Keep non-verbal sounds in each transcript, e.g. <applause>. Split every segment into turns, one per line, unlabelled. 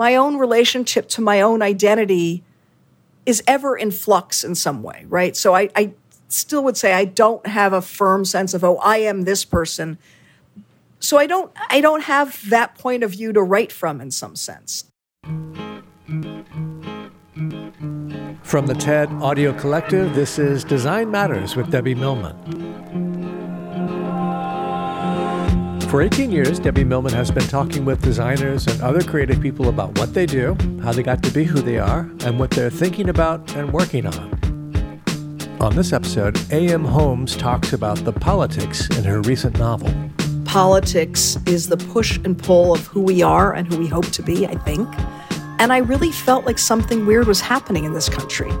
my own relationship to my own identity is ever in flux in some way, right? So I, I still would say I don't have a firm sense of, oh, I am this person. So I don't I don't have that point of view to write from in some sense.
From the TED Audio Collective, this is Design Matters with Debbie Millman. For 18 years, Debbie Millman has been talking with designers and other creative people about what they do, how they got to be who they are, and what they're thinking about and working on. On this episode, A.M. Homes talks about the politics in her recent novel.
Politics is the push and pull of who we are and who we hope to be, I think. And I really felt like something weird was happening in this country.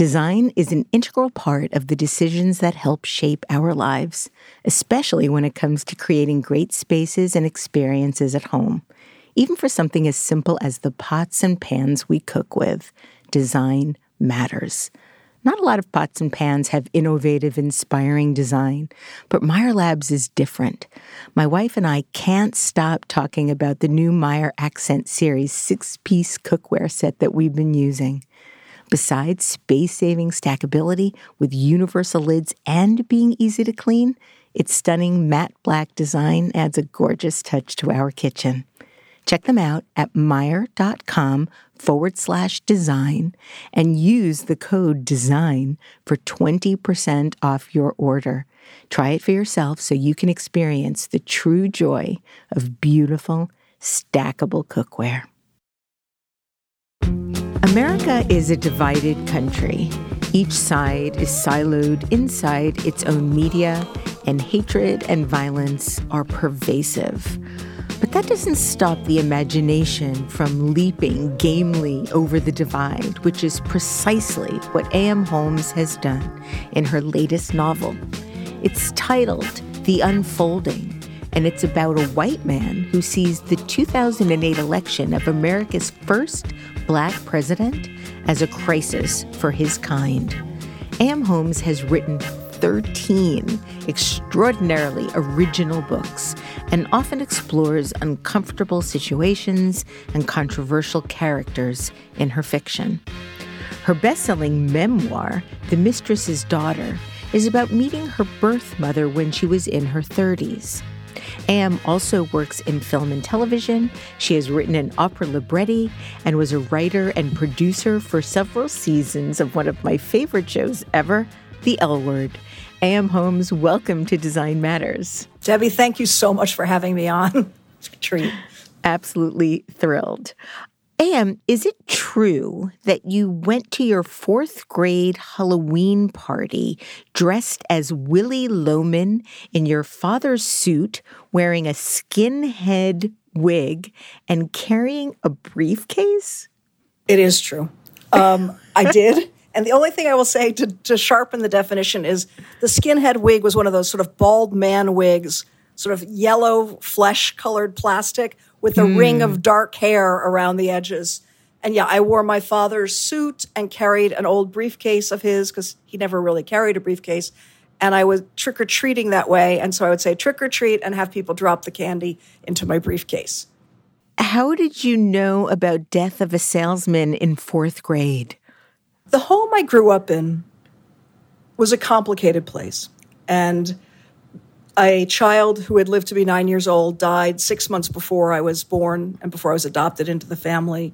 Design is an integral part of the decisions that help shape our lives, especially when it comes to creating great spaces and experiences at home. Even for something as simple as the pots and pans we cook with, design matters. Not a lot of pots and pans have innovative, inspiring design, but Meyer Labs is different. My wife and I can't stop talking about the new Meyer Accent Series six piece cookware set that we've been using. Besides space saving stackability with universal lids and being easy to clean, its stunning matte black design adds a gorgeous touch to our kitchen. Check them out at Meyer.com forward slash design and use the code DESIGN for 20% off your order. Try it for yourself so you can experience the true joy of beautiful, stackable cookware. America is a divided country. Each side is siloed inside its own media, and hatred and violence are pervasive. But that doesn't stop the imagination from leaping gamely over the divide, which is precisely what A.M. Homes has done in her latest novel. It's titled The Unfolding and it's about a white man who sees the 2008 election of America's first black president as a crisis for his kind. A.M. Homes has written 13 extraordinarily original books and often explores uncomfortable situations and controversial characters in her fiction. Her best selling memoir, The Mistress's Daughter, is about meeting her birth mother when she was in her 30s. A.M. also works in film and television. She has written an opera libretti and was a writer and producer for several seasons of one of my favorite shows ever, The L Word. A.M. Homes, welcome to Design Matters.
Debbie, thank you so much for having me on. <laughs> It's a treat.
Absolutely thrilled. A.M., is it true that you went to your fourth grade Halloween party dressed as Willy Loman in your father's suit, wearing a skinhead wig, and carrying a briefcase?
It is true. Um, I did. <laughs> And the only thing I will say to, to sharpen the definition is the skinhead wig was one of those sort of bald man wigs, sort of yellow flesh colored plastic with a mm. ring of dark hair around the edges. And yeah, I wore my father's suit and carried an old briefcase of his because he never really carried a briefcase. And I was trick or treating that way. And so I would say trick or treat and have people drop the candy into my briefcase.
How did you know about Death of a Salesman in fourth grade?
The home I grew up in was a complicated place. And a child who had lived to be nine years old died six months before I was born and before I was adopted into the family.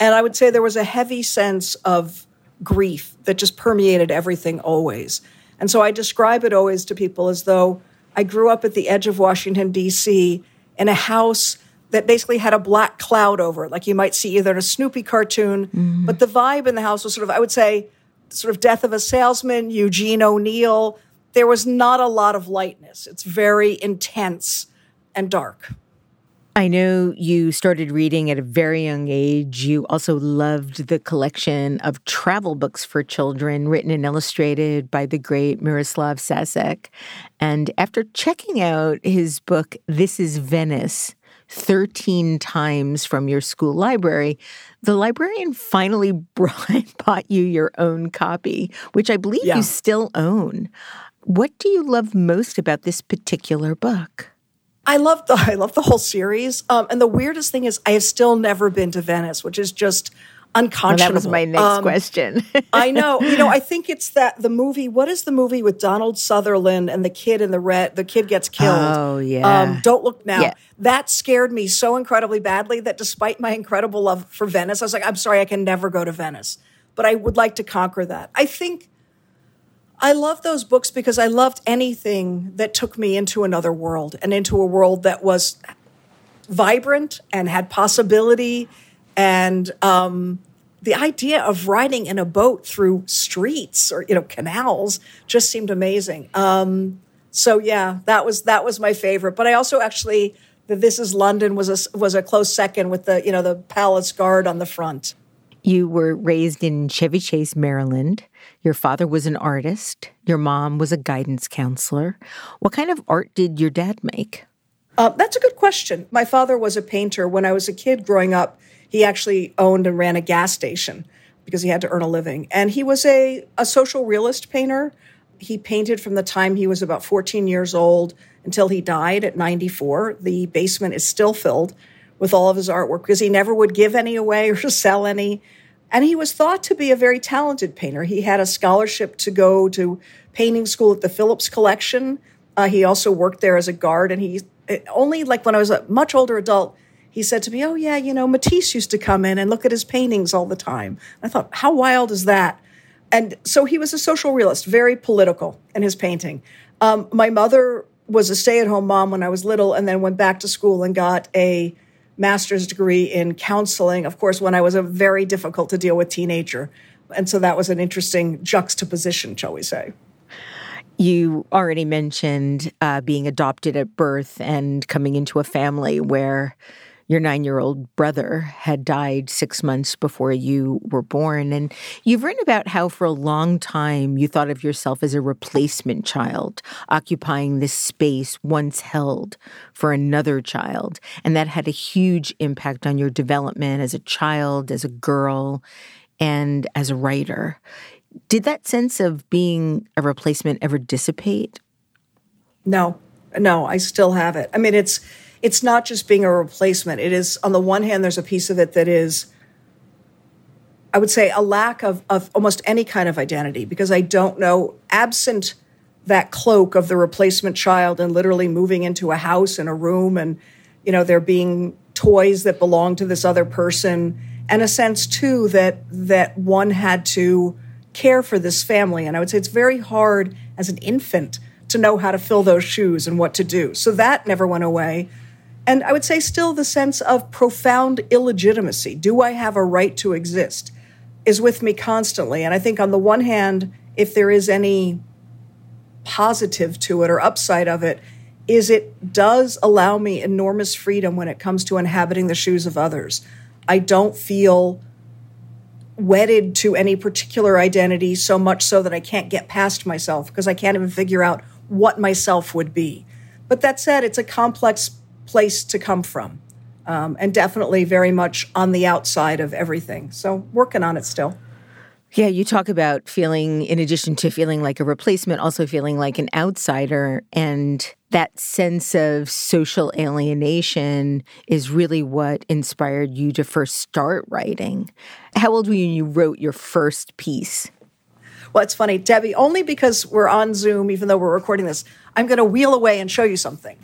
And I would say there was a heavy sense of grief that just permeated everything always. And so I describe it always to people as though I grew up at the edge of Washington, D.C., in a house that basically had a black cloud over it, like you might see either in a Snoopy cartoon. Mm-hmm. But the vibe in the house was sort of, I would say, sort of Death of a Salesman, Eugene O'Neill. There was not a lot of lightness. It's very intense and dark.
I know you started reading at a very young age. You also loved the collection of travel books for children written and illustrated by the great Miroslav Sasek. And after checking out his book, This is Venice, 13 times from your school library, the librarian finally <laughs> brought, bought you your own copy, which I believe yeah. you still own. What do you love most about this particular book?
I love the <laughs> I love the whole series. Um, and the weirdest thing is I have still never been to Venice, which is just unconscionable. Well,
that was my next um, question. <laughs>
I know. You know, I think it's that the movie. What is the movie with Donald Sutherland and the kid in the red? The kid gets killed.
Oh yeah. Um,
Don't look now. Yeah. That scared me so incredibly badly that despite my incredible love for Venice, I was like, I'm sorry, I can never go to Venice, but I would like to conquer that. I think I love those books because I loved anything that took me into another world and into a world that was vibrant and had possibility. And um, the idea of riding in a boat through streets or you know canals just seemed amazing. Um, so yeah, that was that was my favorite. But I also actually the This Is London was a was a close second with the you know the palace guard on the front.
You were raised in Chevy Chase, Maryland. Your father was an artist. Your mom was a guidance counselor. What kind of art did your dad make?
Uh, that's a good question. My father was a painter. When I was a kid growing up, he actually owned and ran a gas station because he had to earn a living. And he was a, a social realist painter. He painted from the time he was about 14 years old until he died at 94. The basement is still filled with all of his artwork because he never would give any away <laughs> or sell any. And he was thought to be a very talented painter. He had a scholarship to go to painting school at the Phillips Collection. Uh, he also worked there as a guard. And he only like when I was a much older adult, he said to me, Oh, yeah, you know, Matisse used to come in and look at his paintings all the time. I thought, How wild is that? And so he was a social realist, very political in his painting. Um, my mother was a stay at home mom when I was little and then went back to school and got a master's degree in counseling, of course, when I was a very difficult to deal with teenager. And so that was an interesting juxtaposition, shall we say.
You already mentioned uh, being adopted at birth and coming into a family where your nine year old brother had died six months before you were born. And you've written about how for a long time you thought of yourself as a replacement child, occupying this space once held for another child. And that had a huge impact on your development as a child, as a girl, and as a writer. Did that sense of being a replacement ever dissipate?
No, no, I still have it. I mean, it's it's not just being a replacement. It is, on the one hand, there's a piece of it that is, I would say, a lack of, of almost any kind of identity because I don't know, absent that cloak of the replacement child and literally moving into a house and a room and, you know, there being toys that belong to this other person and a sense too that that one had to care for this family. And i would say it's very hard as an infant to know how to fill those shoes and what to do. So that never went away and I would say still the sense of profound illegitimacy. Do I have a right to exist? Is with me constantly. And I think on the one hand, if there is any positive to it or upside of it, is it does allow me enormous freedom when it comes to inhabiting the shoes of others. I don't feel wedded to any particular identity so much so that I can't get past myself because I can't even figure out what myself would be. But that said, it's a complex place to come from. um, and definitely very much on the outside of everything. So working on it still.
Yeah, you talk about feeling, in addition to feeling like a replacement, also feeling like an outsider. And that sense of social alienation is really what inspired you to first start writing. How old were you when you wrote your first piece?
Well, it's funny, Debbie, only because we're on Zoom, even though we're recording this, I'm going to wheel away and show you something.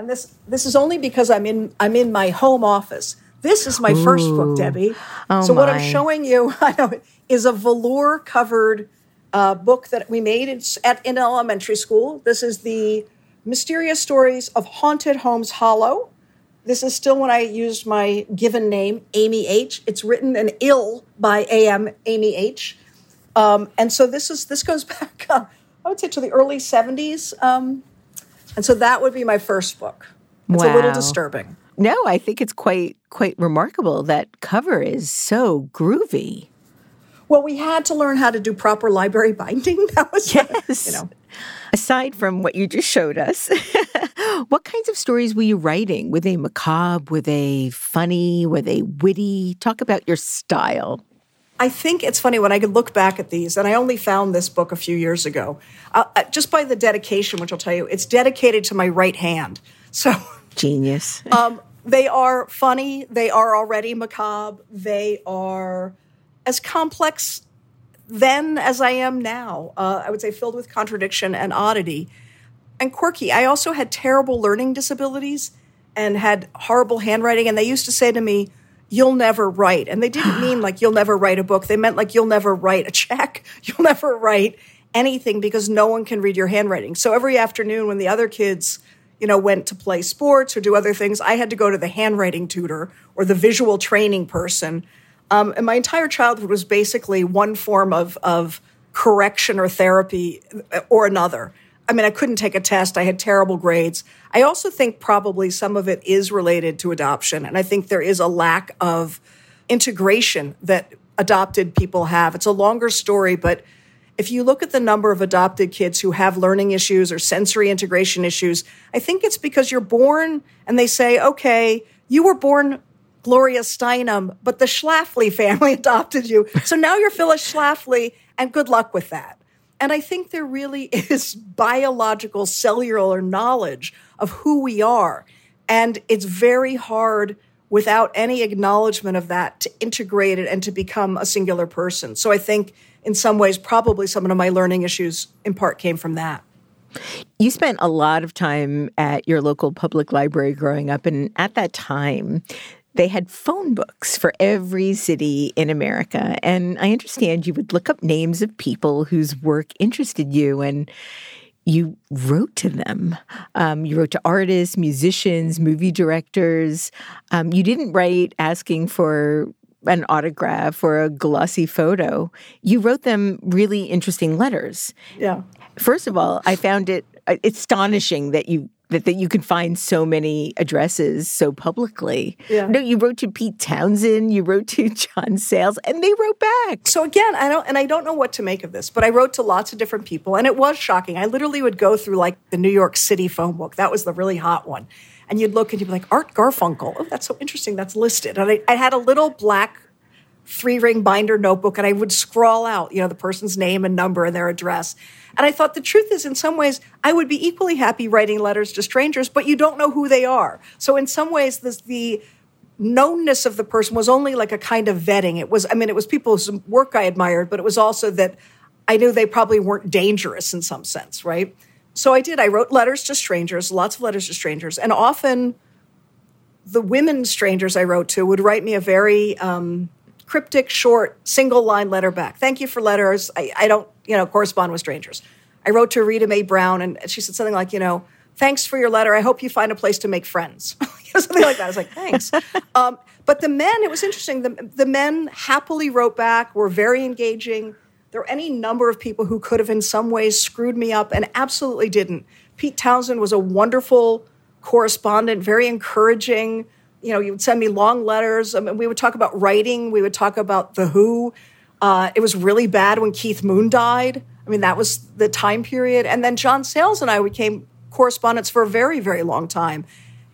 And this, this is only because I'm in, I'm in my home office. This is my Ooh. first book, Debbie. Oh so, my. what I'm showing you <laughs> I know, is a velour covered uh, book that we made in, at, in elementary school. This is the Mysterious Stories of Haunted Homes Hollow. This is still when I used my given name, Amy H. It's written in ill by A.M. Amy H. Um, and so this is this goes <laughs> back, uh, I would say, to the early '70s. Um, and so that would be my first book. It's wow. a little disturbing.
No, I think it's quite quite remarkable. That cover is so groovy.
Well, we had to learn how to do proper library <laughs> binding. That was
yes. you know. Aside from what you just showed us, <laughs> what kinds of stories were you writing? Were they macabre? Were they funny? Were they witty? Talk about your style.
I think it's funny when I could look back at these, and I only found this book a few years ago. Uh, uh just by the dedication, which I'll tell you, it's dedicated to my right hand. So
genius. <laughs>
um, they are funny. They are already macabre. They are as complex then as I am now. Uh, I would say filled with contradiction and oddity and quirky. I also had terrible learning disabilities and had horrible handwriting. And they used to say to me, You'll never write. And they didn't mean like you'll never write a book. They meant like you'll never write a check. <laughs> You'll never write anything because no one can read your handwriting. So every afternoon when the other kids you know, went to play sports or do other things, I had to go to the handwriting tutor or the visual training person. Um, and my entire childhood was basically one form of, of correction or therapy uh, or another. I mean, I couldn't take a test. I had terrible grades. I also think probably some of it is related to adoption. And I think there is a lack of integration that adopted people have. It's a longer story, but if you look at the number of adopted kids who have learning issues or sensory integration issues, I think it's because you're born and they say, okay, you were born Gloria Steinem, but the Schlafly family <laughs> adopted you. So now you're Phyllis Schlafly, and good luck with that. And I think there really <laughs> is biological cellular knowledge of who we are. And it's very hard without any acknowledgement of that to integrate it and to become a singular person. So I think in some ways, probably some of my learning issues in part came from that.
You spent a lot of time at your local public library growing up, and at that time, they had phone books for every city in America. And I understand you would look up names of people whose work interested you and you wrote to them. Um, you wrote to artists, musicians, movie directors. Um, you didn't write asking for an autograph or a glossy photo. You wrote them really interesting letters.
Yeah.
First of all, I found it uh, astonishing that you that, that you can find so many addresses so publicly. Yeah. No, you wrote to Pete Townshend, you wrote to <laughs> John Sayles, and they wrote back.
So again, I don't and I don't know what to make of this, but I wrote to lots of different people, and it was shocking. I literally would go through like the New York City phone book. That was the really hot one and you'd look and you'd be like, Art Garfunkel. Oh, that's so interesting. That's listed. And I, I had a little black three ring binder notebook and I would scrawl out, you know, the person's name and number and their address. And I thought the truth is, in some ways, I would be equally happy writing letters to strangers, but you don't know who they are. So in some ways, this, the knownness of the person was only like a kind of vetting. It was, I mean, it was people's work I admired, but it was also that I knew they probably weren't dangerous in some sense, right? So I did. I wrote letters to strangers, lots of letters to strangers, and often the women strangers I wrote to would write me a very um, cryptic, short, single line letter back. Thank you for letters. I, I, don't, you know, correspond with strangers. I wrote to Rita Mae Brown, and she said something like, you know, thanks for your letter. I hope you find a place to make friends. <laughs> something like that. I was like, thanks. <laughs> um, but the men, it was interesting. The, the men happily wrote back, were very engaging. There were any number of people who could have, in some ways, screwed me up and absolutely didn't. Pete Townshend was a wonderful correspondent, very encouraging. You know, you would send me long letters. I mean, we would talk about writing. We would talk about The Who. Uh, it was really bad when Keith Moon died. I mean, that was the time period. And then John Sayles and I became correspondents for a very, very long time.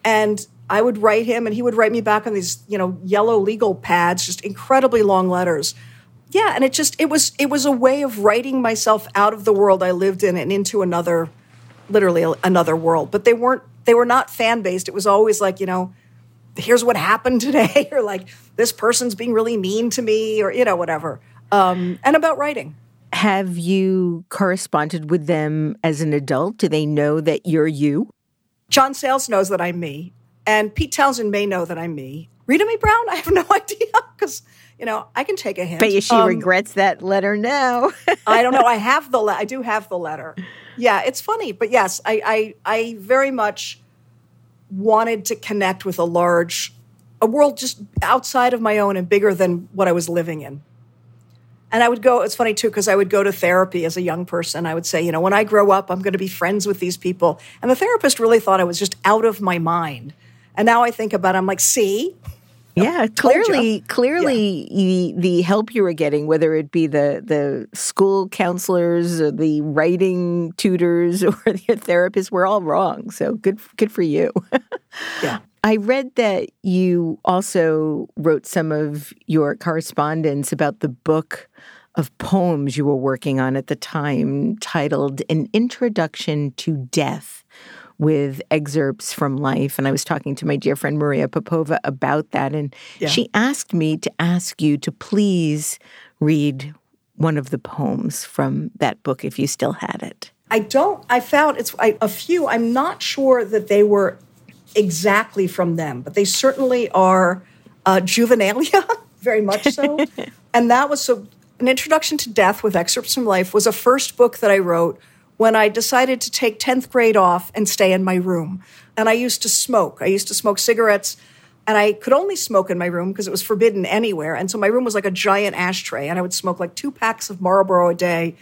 And I would write him and he would write me back on these, you know, yellow legal pads, just incredibly long letters. Yeah, and it just it was it was a way of writing myself out of the world I lived in and into another literally another world. But they weren't they were not fan based. It was always like, you know, here's what happened today <laughs> or like this person's being really mean to me or you know whatever. Um, and about writing.
Have you corresponded with them as an adult? Do they know that you're you?
John Sayles knows that I'm me. And Pete Townshend may know that I'm me. Rita Mae Brown, <laughs> I have no idea because you know I can take a hint.
But she um, regrets that letter now. <laughs>
I don't know. I have the. Le- I do have the letter. Yeah, it's funny, but yes, I, I I very much wanted to connect with a large, a world just outside of my own and bigger than what I was living in. And I would go, it's funny too, because I would go to therapy as a young person. I would say, you know, when I grow up, I'm going to be friends with these people. And the therapist really thought I was just out of my mind. And now I think about it, I'm like, see?
Yeah, clearly, clearly, yeah. The, the help you were getting, whether it be the the school counselors, or the writing tutors, <laughs> or the therapists, were all wrong. So good, good for you.
yeah. <laughs>
I read that you also wrote some of your correspondence about the book of poems you were working on at the time titled An Introduction to Death with excerpts from life. And I was talking to my dear friend Maria Popova about that. And yeah. she asked me to ask you to please read one of the poems from that book if you still had it.
I don't, I found it's I, a few. I'm not sure that they were exactly from them, but they certainly are uh, juvenilia, <laughs> very much so. <laughs> and that was so, an introduction to death with excerpts from life was a first book that I wrote when I decided to take 10th grade off and stay in my room. And I used to smoke. I used to smoke cigarettes and I could only smoke in my room because it was forbidden anywhere. And so my room was like a giant ashtray and I would smoke like two packs of Marlboro a day,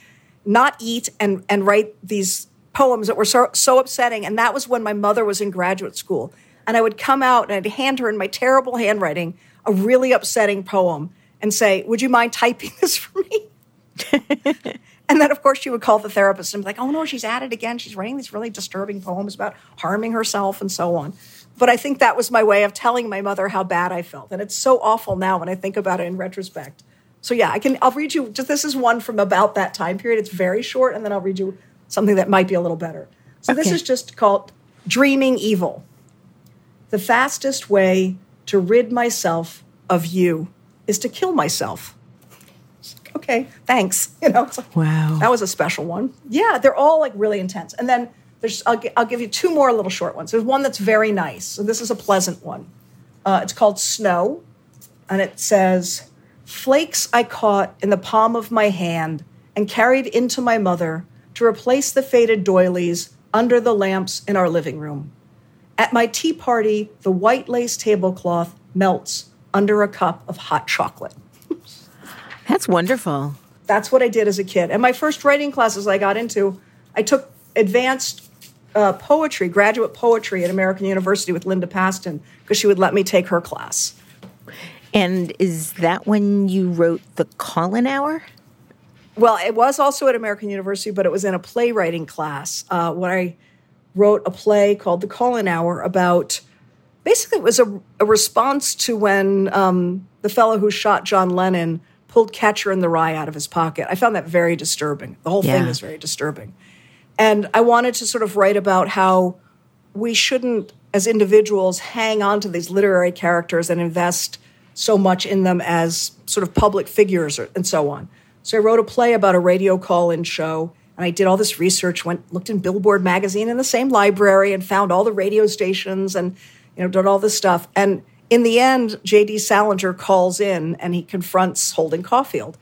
not eat and, and write these poems that were so, so upsetting. And that was when my mother was in graduate school. And I would come out and I'd hand her in my terrible handwriting a really upsetting poem and say, Would you mind typing <laughs> this for me? <laughs> And then, of course, she would call the therapist and be like, oh no, she's at it again. She's writing these really disturbing poems about harming herself and so on. But I think that was my way of telling my mother how bad I felt. And it's so awful now when I think about it in retrospect. So yeah, I can I'll read you just this is one from about that time period. It's very short, and then I'll read you something that might be a little better. So okay. this is just called Dreaming Evil. The fastest way to rid myself of you is to kill myself okay, thanks. <laughs> You know, like,
wow,
that was a special one. Yeah, they're all like really intense. And then there's, I'll, I'll give you two more little short ones. There's one that's very nice. So this is a pleasant one. Uh, it's called Snow, and it says, "Flakes I caught in the palm of my hand and carried into my mother to replace the faded doilies under the lamps in our living room. At my tea party, the white lace tablecloth melts under a cup of hot chocolate."
That's wonderful.
That's what I did as a kid. And my first writing classes I got into, I took advanced uh, poetry, graduate poetry at American University with Linda Pastan because she would let me take her class.
And is that when you wrote The Call-In Hour?
Well, it was also at American University, but it was in a playwriting class uh, when I wrote a play called The Call-In Hour about basically it was a, a response to when um, the fellow who shot John Lennon pulled Catcher in the Rye out of his pocket. I found that very disturbing. The whole yeah. thing is very disturbing. And I wanted to sort of write about how we shouldn't, as individuals, hang on to these literary characters and invest so much in them as sort of public figures or, and so on. So I wrote a play about a radio call-in show, and I did all this research. Went looked in Billboard magazine in the same library and found all the radio stations and you know did all this stuff. And in the end, J.D. Salinger calls in and he confronts Holden Caulfield.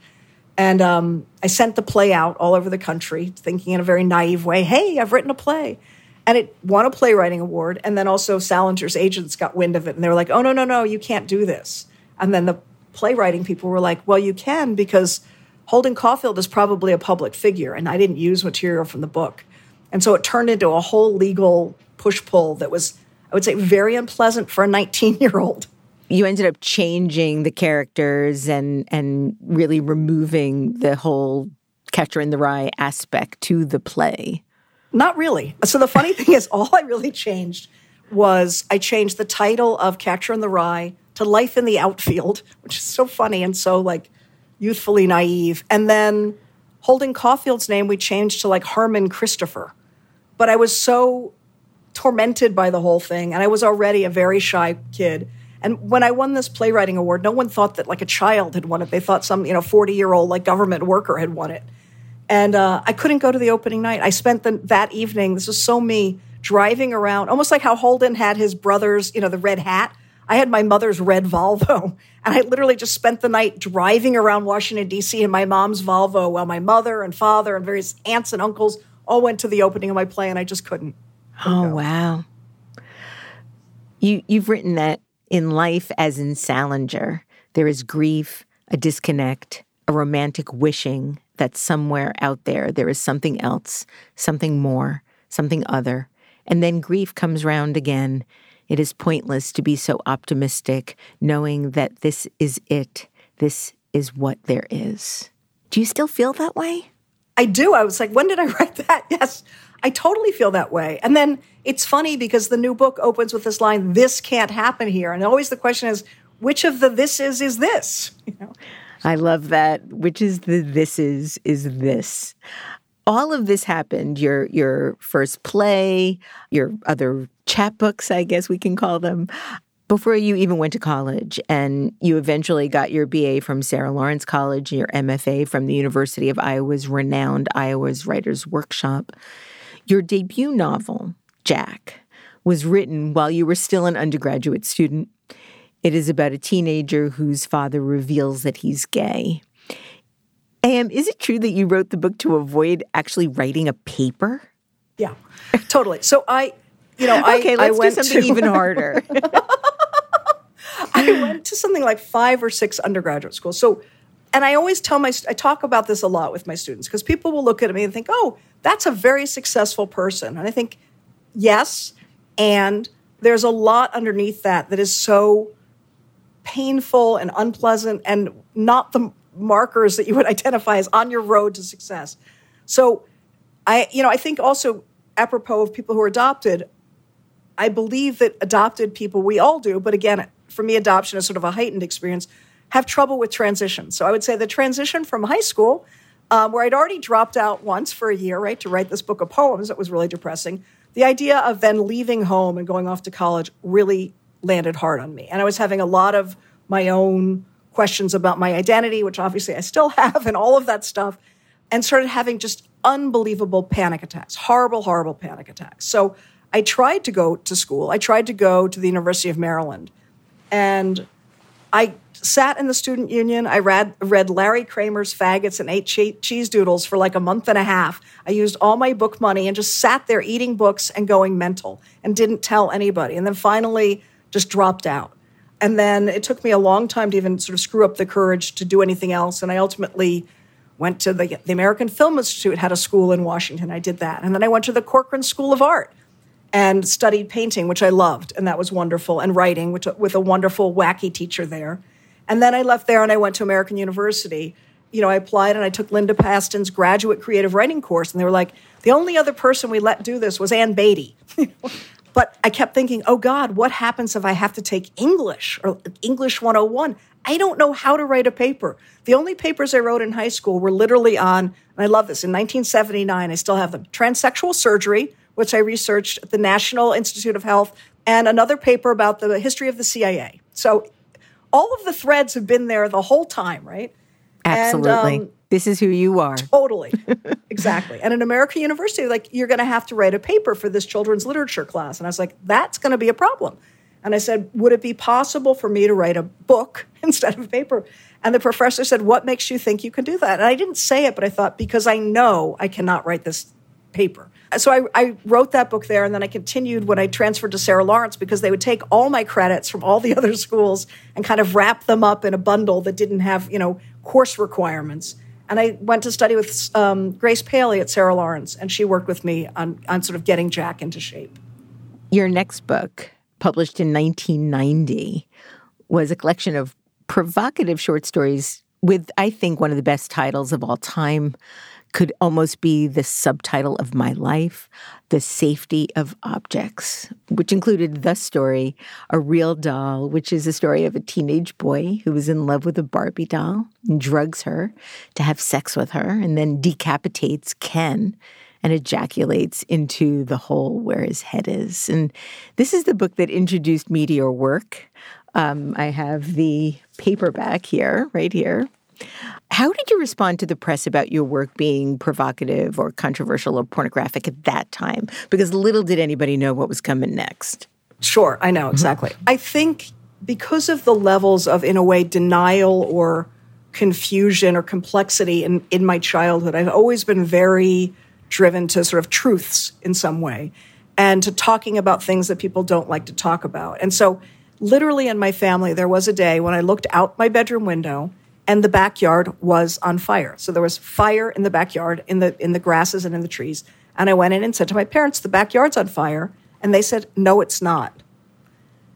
And um, I sent the play out all over the country, thinking in a very naive way, hey, I've written a play. And it won a playwriting award. And then also Salinger's agents got wind of it and they were like, oh, no, no, no, you can't do this. And then the playwriting people were like, well, you can because Holden Caulfield is probably a public figure. And I didn't use material from the book. And so it turned into a whole legal push pull that was I would say very unpleasant for a 19 year old.
You ended up changing the characters and and really removing the whole Catcher in the Rye aspect to the play.
Not really. So the funny thing is, all I really changed was I changed the title of Catcher in the Rye to Life in the Outfield, which is so funny and so like youthfully naive. And then Holden Caulfield's name we changed to like Harmon Christopher. But I was so tormented by the whole thing, and I was already a very shy kid. And when I won this playwriting award, no one thought that like a child had won it. They thought some you know forty year old like government worker had won it. And uh, I couldn't go to the opening night. I spent the, that evening. This was so me driving around, almost like how Holden had his brother's, you know, the red hat. I had my mother's red Volvo, <laughs> and I literally just spent the night driving around Washington, D.C. in my mom's Volvo while my mother and father and various aunts and uncles all went to the opening of my play, and I just couldn't.
Oh, wow. You, you've written that in life, as in Salinger, there is grief, a disconnect, a romantic wishing that somewhere out there there is something else, something more, something other. And then grief comes round again it is pointless to be so optimistic, knowing that this is it. This is what there is. Do you still feel that way?
I do. I was like, when did I <laughs> write that? Yes, I totally feel that way. And then it's funny because the new book opens with this line, this can't happen here. And always the question is, which of the this is is this? <laughs> You know?
I love that. Which is the this is is this. All of this happened. Your your first play, your other chapbooks, I guess we can call them, before you even went to college. And you eventually got your BA from Sarah Lawrence College, your MFA from the University of Iowa's renowned Iowa's Writers Workshop. Your debut novel, Jack, was written while you were still an undergraduate student. It is about a teenager whose father reveals that he's gay. Am, is it true that you wrote the book to avoid actually writing a paper?
Yeah, totally. So I you know,
okay,
I,
let's
I
do something
to,
even <laughs> harder.
I went to something like five or six undergraduate schools. So, and I always tell my, I talk about this a lot with my students because people will look at me and think, oh, that's a very successful person. And I think, yes. And there's a lot underneath that that is so painful and unpleasant and not the markers that you would <laughs> identify as on your road to success. So, I, you know, I think also apropos of people who are adopted, I believe that adopted people, we all do, but again, for me, adoption is sort of a heightened experience, have trouble with transition. So I would say the transition from high school, um, where I'd already dropped out once for a year, right, to write this book of poems that was really depressing, the idea of then leaving home and going off to college really landed hard on me. And I was having a lot of my own questions about my identity, which obviously I still <laughs> have, and all of that stuff, and started having just unbelievable panic attacks, horrible, horrible panic attacks. So I tried to go to school. I tried to go to the University of Maryland. And I sat in the student union. I read, read Larry Kramer's Faggots and ate che- cheese doodles for like a month and a half. I used all my book money and just sat there eating books and going mental and didn't tell anybody. And then finally just dropped out. And then it took me a long time to even sort of screw up the courage to do anything else. And I ultimately went to the, the American Film Institute, had a school in Washington. I did that. And then I went to the Corcoran School of Art and studied painting, which I loved, and that was wonderful, and writing, which with a wonderful, wacky teacher there. And then I left there and I went to American University. You know, I applied and I took Linda Pastan's graduate creative writing course, and they were like, the only other person we let do this was Ann Beattie. <laughs> but I kept thinking, oh God, what happens if I have to take English or English 101? I don't know how to write a paper. The only papers I wrote in high school were literally on, and I love this, in 1979, I still have them transsexual surgery, which I researched at the National Institute of Health, and another paper about the history of the CIA. So all of the threads have been there the whole time, right?
Absolutely. And, um, this is who you are.
Totally. <laughs> exactly. And at American University, like, you're going to have to write a paper for this children's literature class. And I was like, that's going to be a problem. And I said, Would it be possible for me to write a book <laughs> instead of paper? And the professor said, What makes you think you can do that? And I didn't say it, but I thought, Because I know I cannot write this paper. So I, I, wrote that book there, and then I continued when I transferred to Sarah Lawrence because they would take all my credits from all the <laughs> other schools and kind of wrap them up in a bundle that didn't have, you know, course requirements. And I went to study with um, Grace Paley at Sarah Lawrence, and she worked with me on, on sort of getting Jack into shape.
Your next book, published in 1990, was a collection of provocative short stories with, I think, one of the best titles of all time could almost be the subtitle of my life The Safety of Objects, which included the story, A Real Doll, which is a story of a teenage boy who was in love with a Barbie doll and drugs her to have sex with her and then decapitates Ken and ejaculates into the hole where his head is. And this is the book that introduced me to your work. Um, I have the paperback here, right here. How did you respond to the press about your work being provocative or controversial or pornographic at that time? Because little did anybody know what was coming next.
Sure, I know exactly. Mm-hmm. I think because of the levels of, in a way, denial or confusion or complexity in, in my childhood, I've always been very driven to sort of truths in some way and to talking about things that people don't like to talk about. And so, literally, in my family, there was a day when I looked out my bedroom window and the backyard was on fire. So there was fire in the backyard, in the in the grasses and in the trees. And I went in and said to my parents, "The backyard's on fire," and they said, "No, it's not."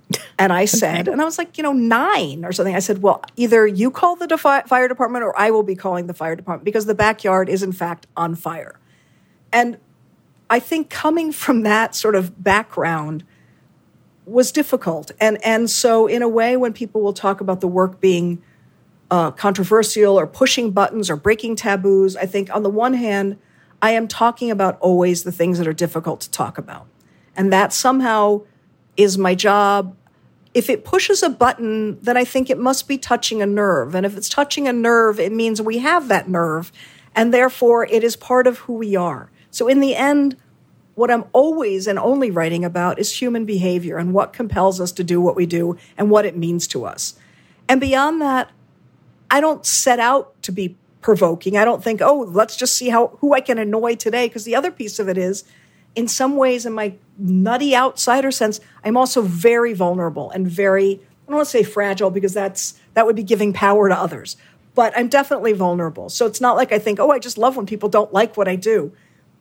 <laughs> And I said, and I was like, you know, nine or something. I said, well, either you call the defi- fire department or I will be calling the fire department because the backyard is in fact on fire. And I think coming from that sort of background was difficult. And and so in a way, when people will talk about the work being uh, controversial or pushing buttons or breaking taboos. I think on the one hand, I am talking about always the things that are difficult to talk about. And that somehow is my job. If it pushes a button, then I think it must be touching a nerve. And if it's touching a nerve, it means we have that nerve. And therefore, it is part of who we are. So in the end, what I'm always and only writing about is human behavior and what compels us to do what we do and what it means to us. And beyond that, I don't set out to be provoking. I don't think, oh, let's just see how who I can annoy today. Because the other piece of it is, in some ways, in my nutty outsider sense, I'm also very vulnerable and very, I don't want to say fragile because that's that would be giving power to others. But I'm definitely vulnerable. So it's not like I think, oh, I just love when people don't like what I do.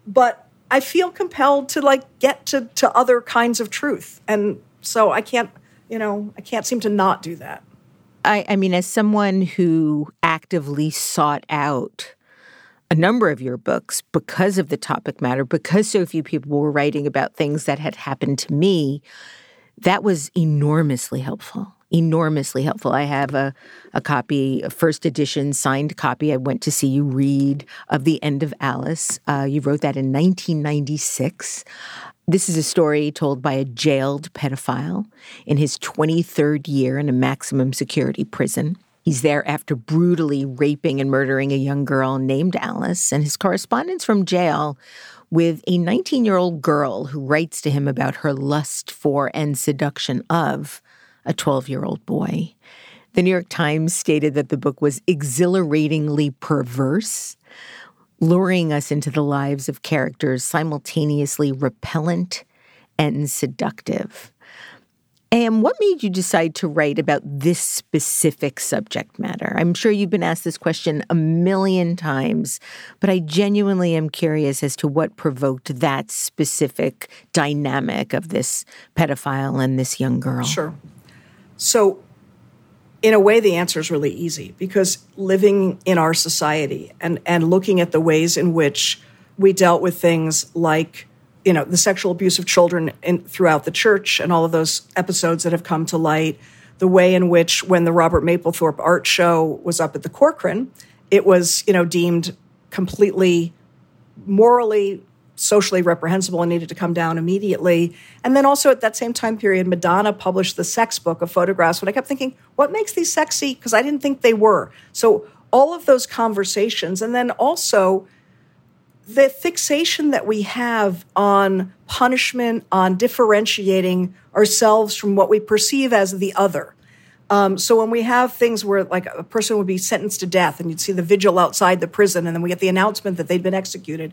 But I feel compelled to like get to, to other kinds of truth. And so I can't, you know, I can't seem to not do that.
I, I mean, as someone who actively sought out a number of your books because of the topic matter, because so few people were writing about things that had happened to me, that was enormously helpful. Enormously helpful. I have a, a copy, a first edition signed copy. I went to see you read of The End of Alice. Uh, you wrote that in 1996. This is a story told by a jailed pedophile in his 23rd year in a maximum security prison. He's there after brutally raping and murdering a young girl named Alice, and his correspondence from jail with a 19 year old girl who writes to him about her lust for and seduction of a 12 year old boy. The New York Times stated that the book was exhilaratingly perverse luring us into the lives of characters simultaneously repellent and seductive. And what made you decide to write about this specific subject matter? I'm sure you've been asked this question a million times, but I genuinely am curious as to what provoked that specific dynamic of this pedophile and this young girl.
Sure. So, in a way, the answer is really easy because living in our society and, and looking at the ways in which we dealt with things like, you know, the sexual abuse of children in, throughout the church and all of those episodes that have come to light, the way in which when the Robert Mapplethorpe art show was up at the Corcoran, it was, you know, deemed completely morally socially reprehensible and needed to come down immediately. And then also at that same time period, Madonna published the sex book of photographs. But I kept thinking, what makes these sexy? Because I didn't think they were. So all of those conversations, and then also the fixation that we have on punishment, on differentiating ourselves from what we perceive as the other. Um, so when we have things where like a person would be sentenced to death and you'd see the vigil outside the prison and then we get the announcement that they'd been executed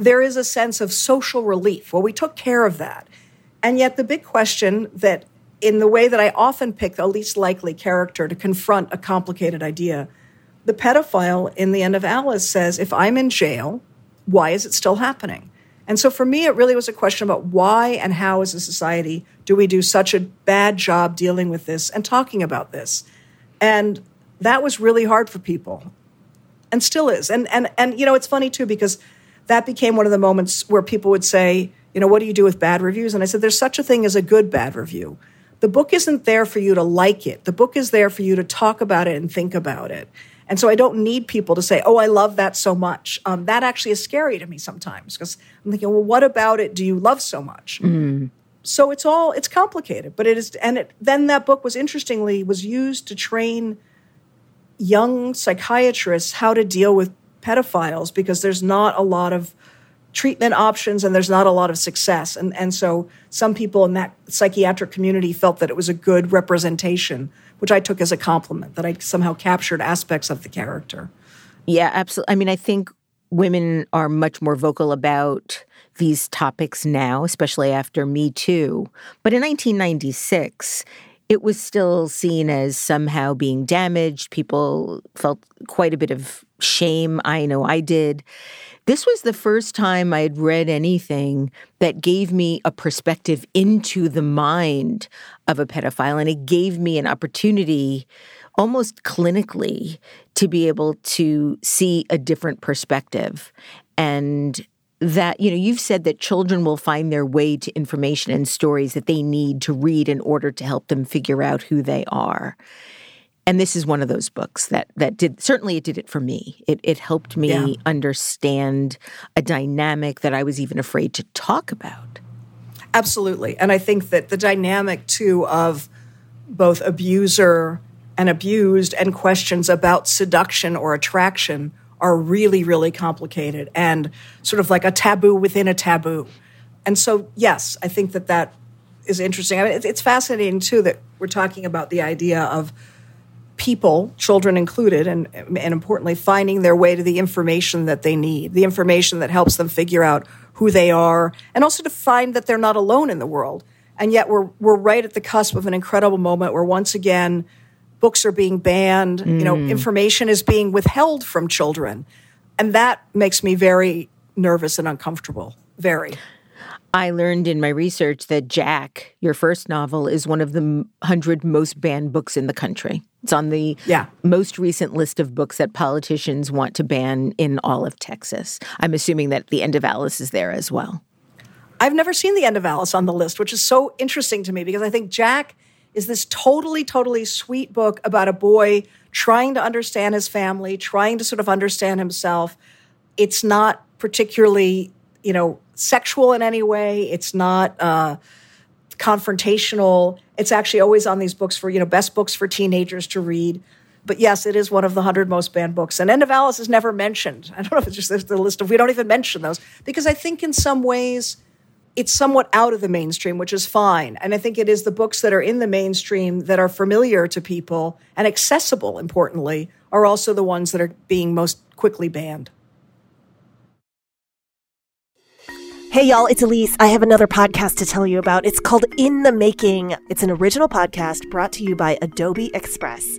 there is a sense of social relief. Well, we took care of that. And yet, the big question that, in the way that I often pick the least likely character to confront a complicated idea, the pedophile in the end of Alice says, If I'm in jail, why is it still happening? And so for me, it really was a question about why and how, as a society, do we do such a bad job dealing with this and talking about this? And that was really hard for people and still is. And, and, and, you know, it's funny too, because that became one of the moments where people would say, you know, what do you do with bad reviews? And I said, there's such a thing as a good bad review. The book isn't there for you to like it. The book is there for you to talk about it and think about it. And so I don't need people to say, oh, I love that so much. Um, that actually is scary to me sometimes because I'm thinking, well, what about it do you love so much? Mm. So it's all, it's complicated, but it is, and it, then that book was interestingly, was used to train young psychiatrists how to deal with pedophiles because there's not a lot of treatment options and there's not a lot of success. And, and so some people in that psychiatric community felt that it was a good representation, which I took as a compliment, that I somehow captured aspects of the character.
Yeah, absolutely. I mean, I think women are much more vocal about these topics now, especially after Me Too. But in 1996, it was still seen as somehow being damaged. People felt quite a bit of shame. I know I did. This was the first time I had read anything that gave me a perspective into the mind of a pedophile, and it gave me an opportunity almost clinically to be able to see a different perspective and that you know you've said that children will find their way to information and stories that they need to read in order to help them figure out who they are and this is one of those books that that did certainly it did it for me it it helped me yeah. understand a dynamic that i was even afraid to talk about
absolutely and i think that the dynamic too of both abuser and abused and questions about seduction or attraction are really, really complicated and sort of like a taboo within a taboo. And so, yes, I think that that is interesting. I mean, it's fascinating too that we're talking about the idea of people, children included, and, and importantly, finding their way to the information that they need, the information that helps them figure out who they are, and also to find that they're not alone in the world. And yet, we're, we're right at the cusp of an incredible moment where once again, books are being banned, mm. you know, mm. information is being withheld from children. And that makes me very nervous and uncomfortable. Very.
I learned in my research that Jack, your first novel, is one of the 100 most banned books in the country. It's on the yeah. most recent list of books that politicians want to ban in all of Texas. I'm assuming that The End of Alice is there as well.
I've never seen The End of Alice on the list, which is so interesting to me because I think Jack is this totally, totally sweet book about a boy trying to understand his family, trying to sort of understand himself. It's not particularly, you know, sexual in any way. It's not uh, confrontational. It's actually always on these books for, you know, best books for teenagers to read. But yes, it is one of the 100 most banned books. And End of Alice is never mentioned. I don't know if it's just the list of, we don't even mention those because I think in some ways, it's somewhat out of the mainstream, which is fine. And I think it is the books that are in the mainstream that are familiar to people and accessible, importantly, are also the ones that are being most quickly banned.
Hey, y'all, it's Elise. I have another podcast to tell you about. It's called In the Making. It's an original podcast brought to you by Adobe Express.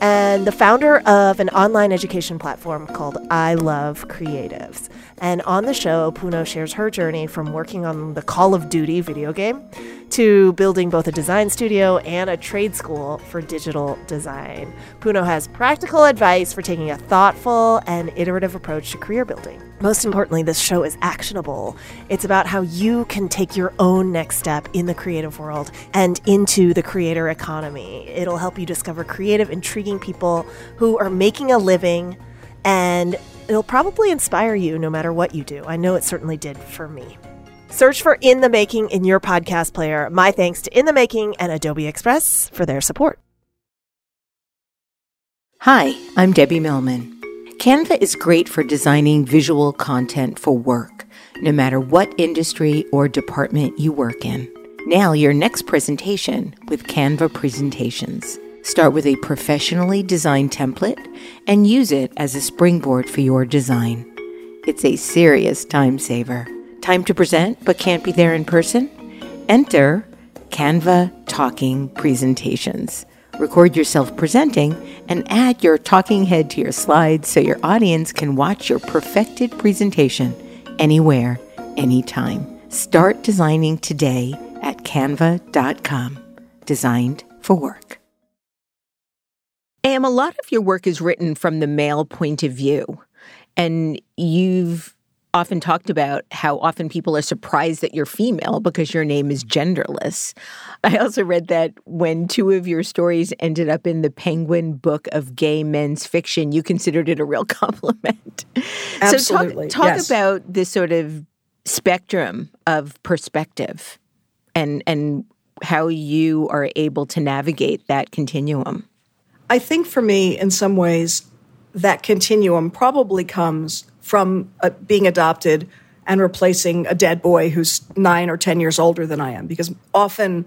and the founder of an online education platform called I Love Creatives. And on the show, Puno shares her journey from working on the Call of Duty video game to building both a design studio and a trade school for digital design. Puno has practical advice for taking a thoughtful and iterative approach to career building. Most importantly, this show is actionable. It's about how you can take your own next step in the creative world and into the creator economy. It'll help you discover creative, intriguing people who are making a living and it'll probably inspire you no matter what you do. I know it certainly did for me. Search for In the Making in your podcast player. My thanks to In the Making and Adobe Express for their support.
Hi, I'm Debbie Millman. Canva is great for designing visual content for work, no matter what industry or department you work in. Now, your next presentation with Canva Presentations. Start with a professionally designed template and use it as a springboard for your design. it's a serious time saver. Time to present, but can't be there in person? Enter Canva Talking Presentations. Record yourself presenting and add your talking head to your slides so your audience can watch your perfected presentation anywhere, anytime. Start designing today at canva.com. Designed for work. Am, a lot of your work is written from the male point of view, and you've often talked about how often people are surprised that you're female because your name is genderless. I also read that when two of your stories ended up in the Penguin Book of Gay Men's Fiction, you considered it a real <laughs> compliment.
Absolutely.
So talk, talk
yes.
about this sort of spectrum of perspective and and how you are able to navigate that continuum.
I think for me, in some ways, that continuum probably comes from uh, being adopted and replacing a dead boy who's nine or 10 years older than I am. Because often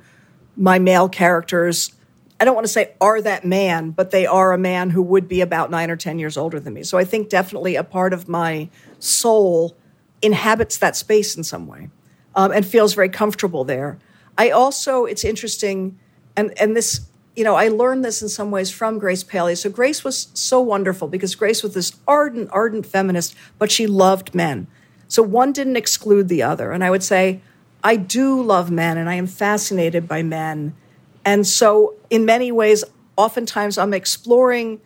my male characters, I don't want to say are that man, but they are a man who would be about nine or 10 years older than me. So I think definitely a part of my soul inhabits that space in some way um, and feels very comfortable there. I also, it's interesting, and, and this you know, I learned this in some ways from Grace Paley. So Grace was so wonderful because Grace was this ardent, ardent feminist, but she loved men. So one didn't exclude the other. And I would say, I do love men and I am fascinated by men. And so, in many ways, oftentimes I'm exploring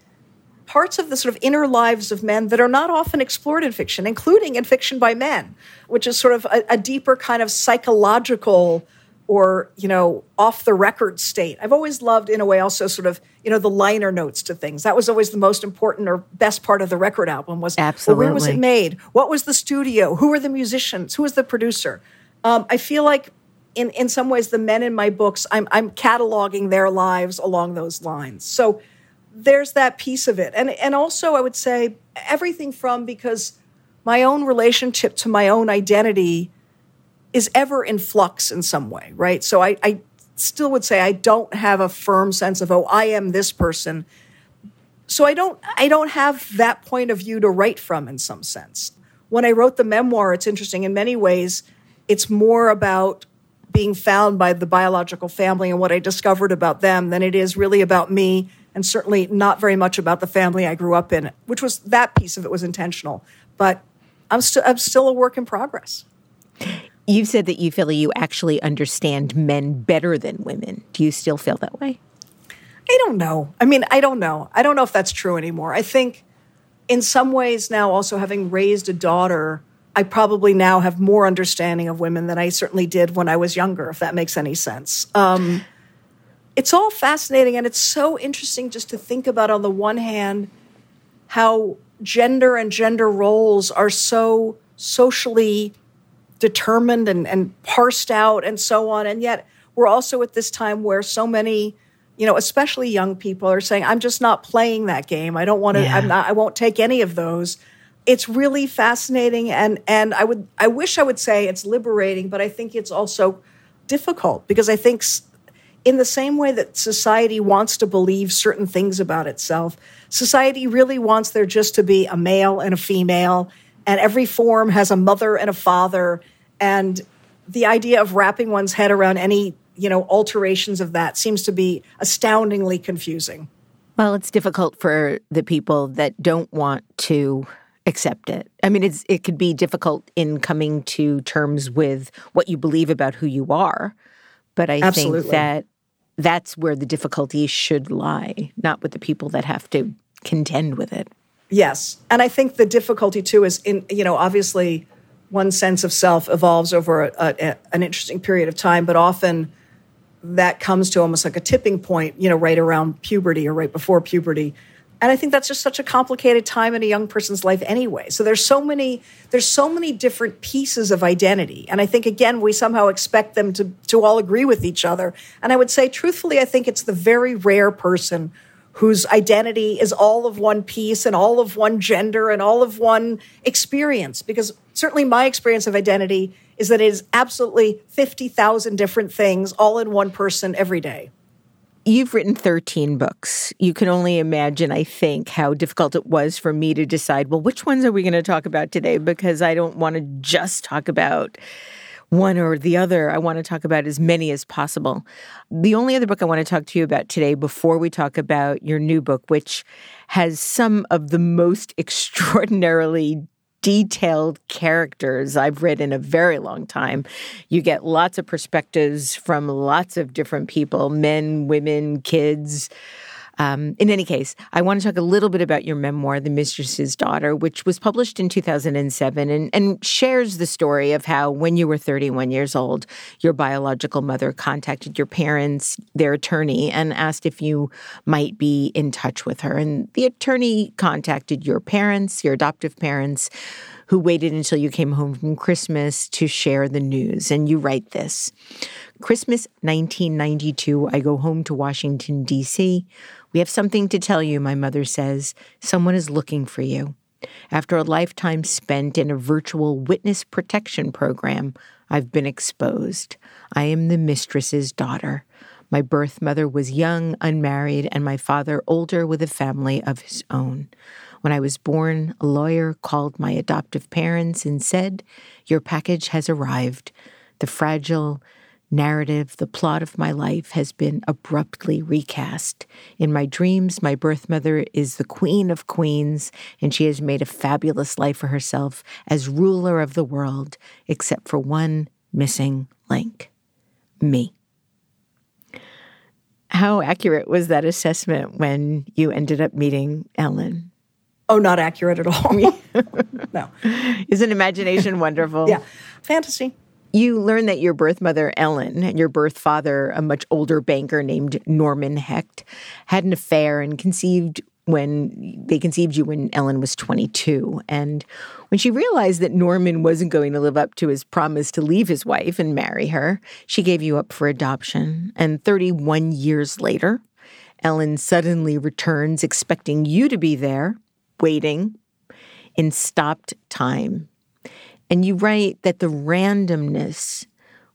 parts of the sort of inner lives of men that are not often explored in fiction, including in fiction by men, which is sort of a, a deeper kind of psychological or you know off the record state. I've always loved in a way also sort of you know the liner notes to things. That was always the most important or best part of the record album was
absolutely
well, where was it made? What was the studio? Who were the musicians? Who was the producer? Um, i feel like in, in some ways the men in my books I'm, I'm cataloging their lives along those lines. So there's that piece of it. And and also i would say everything from because my own relationship to my own identity is ever in flux in some way, right? So I, I still would say I don't have a firm sense of, oh, I am this person. So I don't I don't have that point of view to write from in some sense. When I wrote the memoir, it's interesting in many ways, it's more about being found by the biological family and what I discovered about them than it is really about me and certainly not very much about the family I grew up in, which was that piece of it was intentional. But I'm still I'm still a work in progress.
You've said that you feel you actually understand men better than women. Do you still feel that way?
I don't know. I mean, I don't know. I don't know if that's true anymore. I think in some ways now, also having raised a daughter, I probably now have more understanding of women than I certainly did when I was younger, if that makes any sense. Um, it's all fascinating and it's so interesting just to think about, on the one hand, how gender and gender roles are so socially determined and, and parsed out and so on. And yet we're also at this time where so many, you know, especially young people are saying, I'm just not playing that game. I don't want to, yeah. I'm not, I won't take any of those. It's really fascinating. And, and I would, I wish I would say it's liberating, but I think it's also difficult because I think in the same way that society wants to believe certain things about itself, society really wants there just to be a male and a female and every form has a mother and a father. And the idea of wrapping one's head around any you know alterations of that seems to be astoundingly confusing.
Well it's difficult for the people that don't want to accept it. I mean it's it could be difficult in coming to terms with what you believe about who you are. But i
Absolutely.
think that that's where the difficulty should lie not with the people that have to contend with it
Yes. And I think the difficulty too is in, you know, obviously one sense of self evolves over a, a, an interesting period of time, but often that comes to almost like a tipping point, you know, right around puberty or right before puberty. And I think that's just such a complicated time in a young person's life anyway. So there's so many there's so many different pieces of identity. And I think again we somehow expect them to to all agree with each other. And I would say truthfully I think it's the very rare person whose identity is all of one piece and all of one gender and all of one experience. Because certainly my experience of identity is that it is absolutely 50,000 different things all in one person every day.
You've written 13 books. You can only imagine, I think, how difficult it was for me to decide, well, which ones are we going to talk about today? Because I don't want to just talk about one or the other. I want to talk about as many as possible. The only other book I want to talk to you about today before we talk about your new book, which has some of the most <laughs> extraordinarily detailed characters I've read in a very long time. You get lots of perspectives from lots of different people men, women, kids. Um, in any case, I want to talk a little bit about your memoir, The Mistress's Daughter, which was published in 2007 and, and shares the story of how, when you were 31 years old, your biological mother contacted your parents, their attorney, and asked if you might be in touch with her. And the attorney contacted your parents, your adoptive parents, who waited until you came home from Christmas to share the news. And you write this Christmas 1992, I go home to Washington, D.C. We have something to tell you, my mother says. Someone is looking for you. After a lifetime spent in a virtual witness protection program, I've been exposed. I am the mistress's daughter. My birth mother was young, unmarried, and my father older with a family of his own. When I was born, a lawyer called my adoptive parents and said, Your package has arrived. The fragile, narrative, the plot of my life has been abruptly recast. In my dreams, my birth mother is the queen of queens, and she has made a fabulous life for herself as ruler of the world, except for one missing link me. How accurate was that assessment when you ended up meeting Ellen?
Oh, not accurate at all. <laughs> <laughs> no.
Isn't imagination wonderful?
yeah. Fantasy.
You learn that your birth mother, Ellen, and your birth father, a much older banker named Norman Hecht, had an affair and conceived when they conceived you when Ellen was 22. And when she realized that Norman wasn't going to live up to his promise to leave his wife and marry her, she gave you up for adoption. And 31 years later, Ellen suddenly returns expecting you to be there, waiting in stopped time and you write that the randomness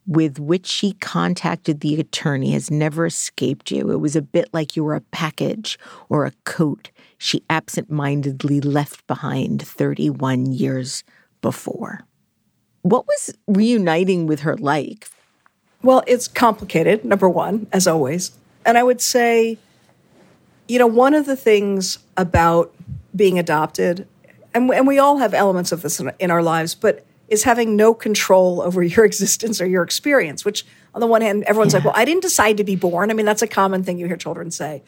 with which she contacted the attorney has never escaped you. It was a bit like you were a package or a coat she absent mindedly left behind 31 years before. What was reuniting with her like?
Well, it's complicated, number one, as always. And I would say, you know, one of the things about being adopted and, and we all have elements of this in, in our lives, but is having no control over <laughs> your existence or your experience, which on the one hand, everyone's yeah. like, well, I didn't decide to be born. I mean, that's a common thing you hear children say.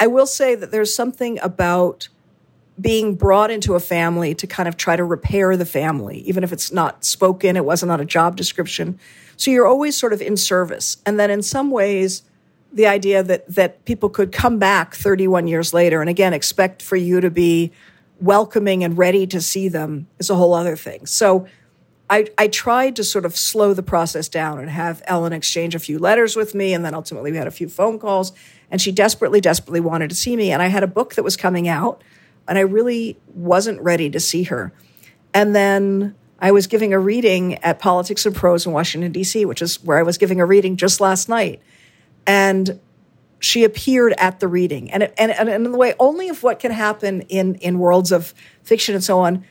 I will say that there's something about being brought into a family to kind of try to repair the family, even if it's not spoken, it wasn't on a job description. So you're always sort of in service. And then in some ways, the idea that that people could come back 31 years later and again expect for you to be welcoming and ready to see them is a whole other thing. So I, I tried to sort of slow the process down and have Ellen exchange a few letters with me. And then ultimately we had a few phone calls. And she desperately, desperately wanted to see me. And I had a book that was coming out, and I really wasn't ready to see her. And then I was giving a reading at Politics and Prose in Washington, D.C., which is where I was giving a reading just last night. And she appeared at the reading. And, and, and in the way only of what can happen in, in worlds of fiction and so on.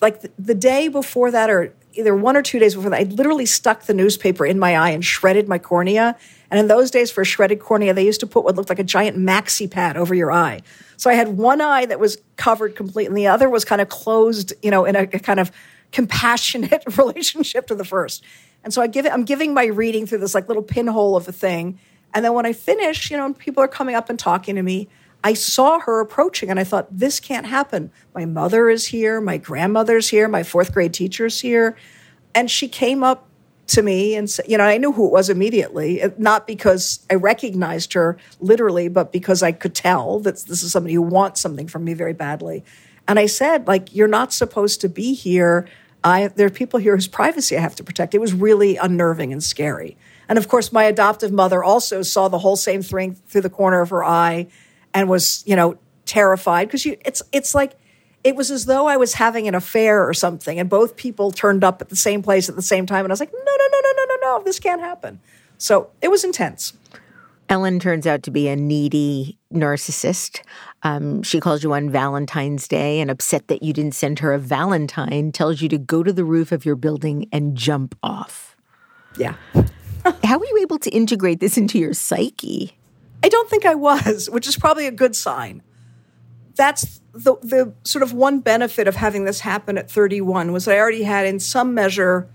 Like the, the day before that, or either one or two days before that, I literally stuck the newspaper in my eye and shredded my cornea. And in those days, for a shredded cornea, they used to put what looked like a giant maxi pad over your eye. So I had one eye that was covered completely, and the other was kind of closed, you know, in a, a kind of compassionate <laughs> relationship to the first. And so I give it, I'm giving my reading through this like little pinhole of a thing. And then when I finish, you know, people are coming up and talking to me. I saw her approaching and I thought, this can't happen. My mother is here, my grandmother's here, my fourth grade teacher's here. And she came up to me and said, you know, I knew who it was immediately, uh, not because I recognized her literally, but because I could tell that this is somebody who wants something from me very badly. And I said, like, you're not supposed to be here. I, there are people here whose privacy I have to protect. It was really unnerving and scary. And of course, my adoptive mother also saw the whole same thing through the corner of her eye and was, you know, terrified because it's it's like it was as though I was having an affair or something, and both people turned up at the same place at the same time, and I was like, no, no, no, no, no, no, no, this can't happen. So it was intense.
Ellen turns out to be a needy narcissist. Um, she calls you on Valentine's Day and upset that you didn't send her a Valentine, tells you to go to the roof of your building and jump off.
Yeah. <laughs>
How were you able to integrate this into your psyche?
I don't think I was, which is probably a good sign. That's the the sort of one benefit of having this happen at 31 was I already had in some measure,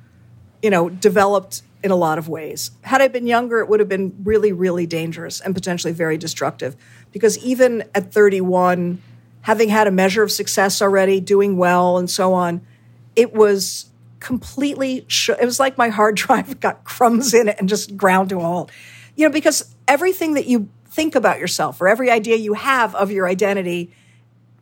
you know, developed in a lot of ways. Had I been younger, it would have been really, really dangerous and potentially very destructive. Because even at 31, having had a measure of success already, doing well, and so on, it was completely, sh- it was like my hard <laughs> drive got crumbs in it and just ground to a halt. You know, because everything that you think about yourself or every idea you have of your identity,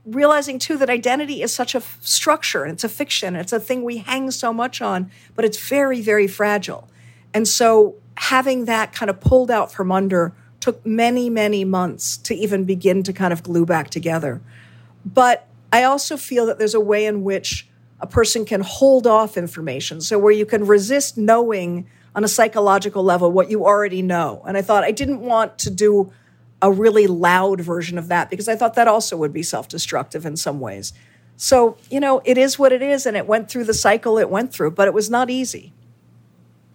realizing too that identity is such a f- structure and it's a fiction, it's a thing we hang so much on, but it's very, very fragile. And so having that kind of pulled out from under took many, many months to even begin to kind of glue back together. But I also feel that there's a way in which a person can hold off information. So where you can resist knowing on a psychological level what you already know. And I thought I didn't want to do a really loud version of that because I thought that also would be self destructive in some ways. So, you know, it is what it is. And it went through the cycle it went through, but it was not easy.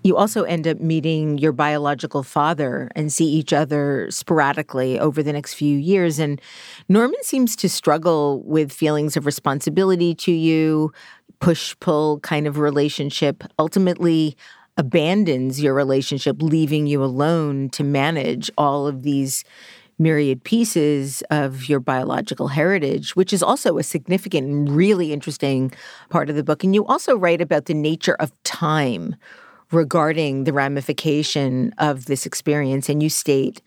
You also end up meeting your biological father and see each other sporadically over the next few years. And Norman seems to struggle with feelings of responsibility to you, push pull kind of relationship, ultimately abandons your relationship, leaving you alone to manage all of these myriad pieces of your biological heritage, which is also a significant and really interesting part of the book. And you also write about the nature of time regarding the ramification of this experience. And you state,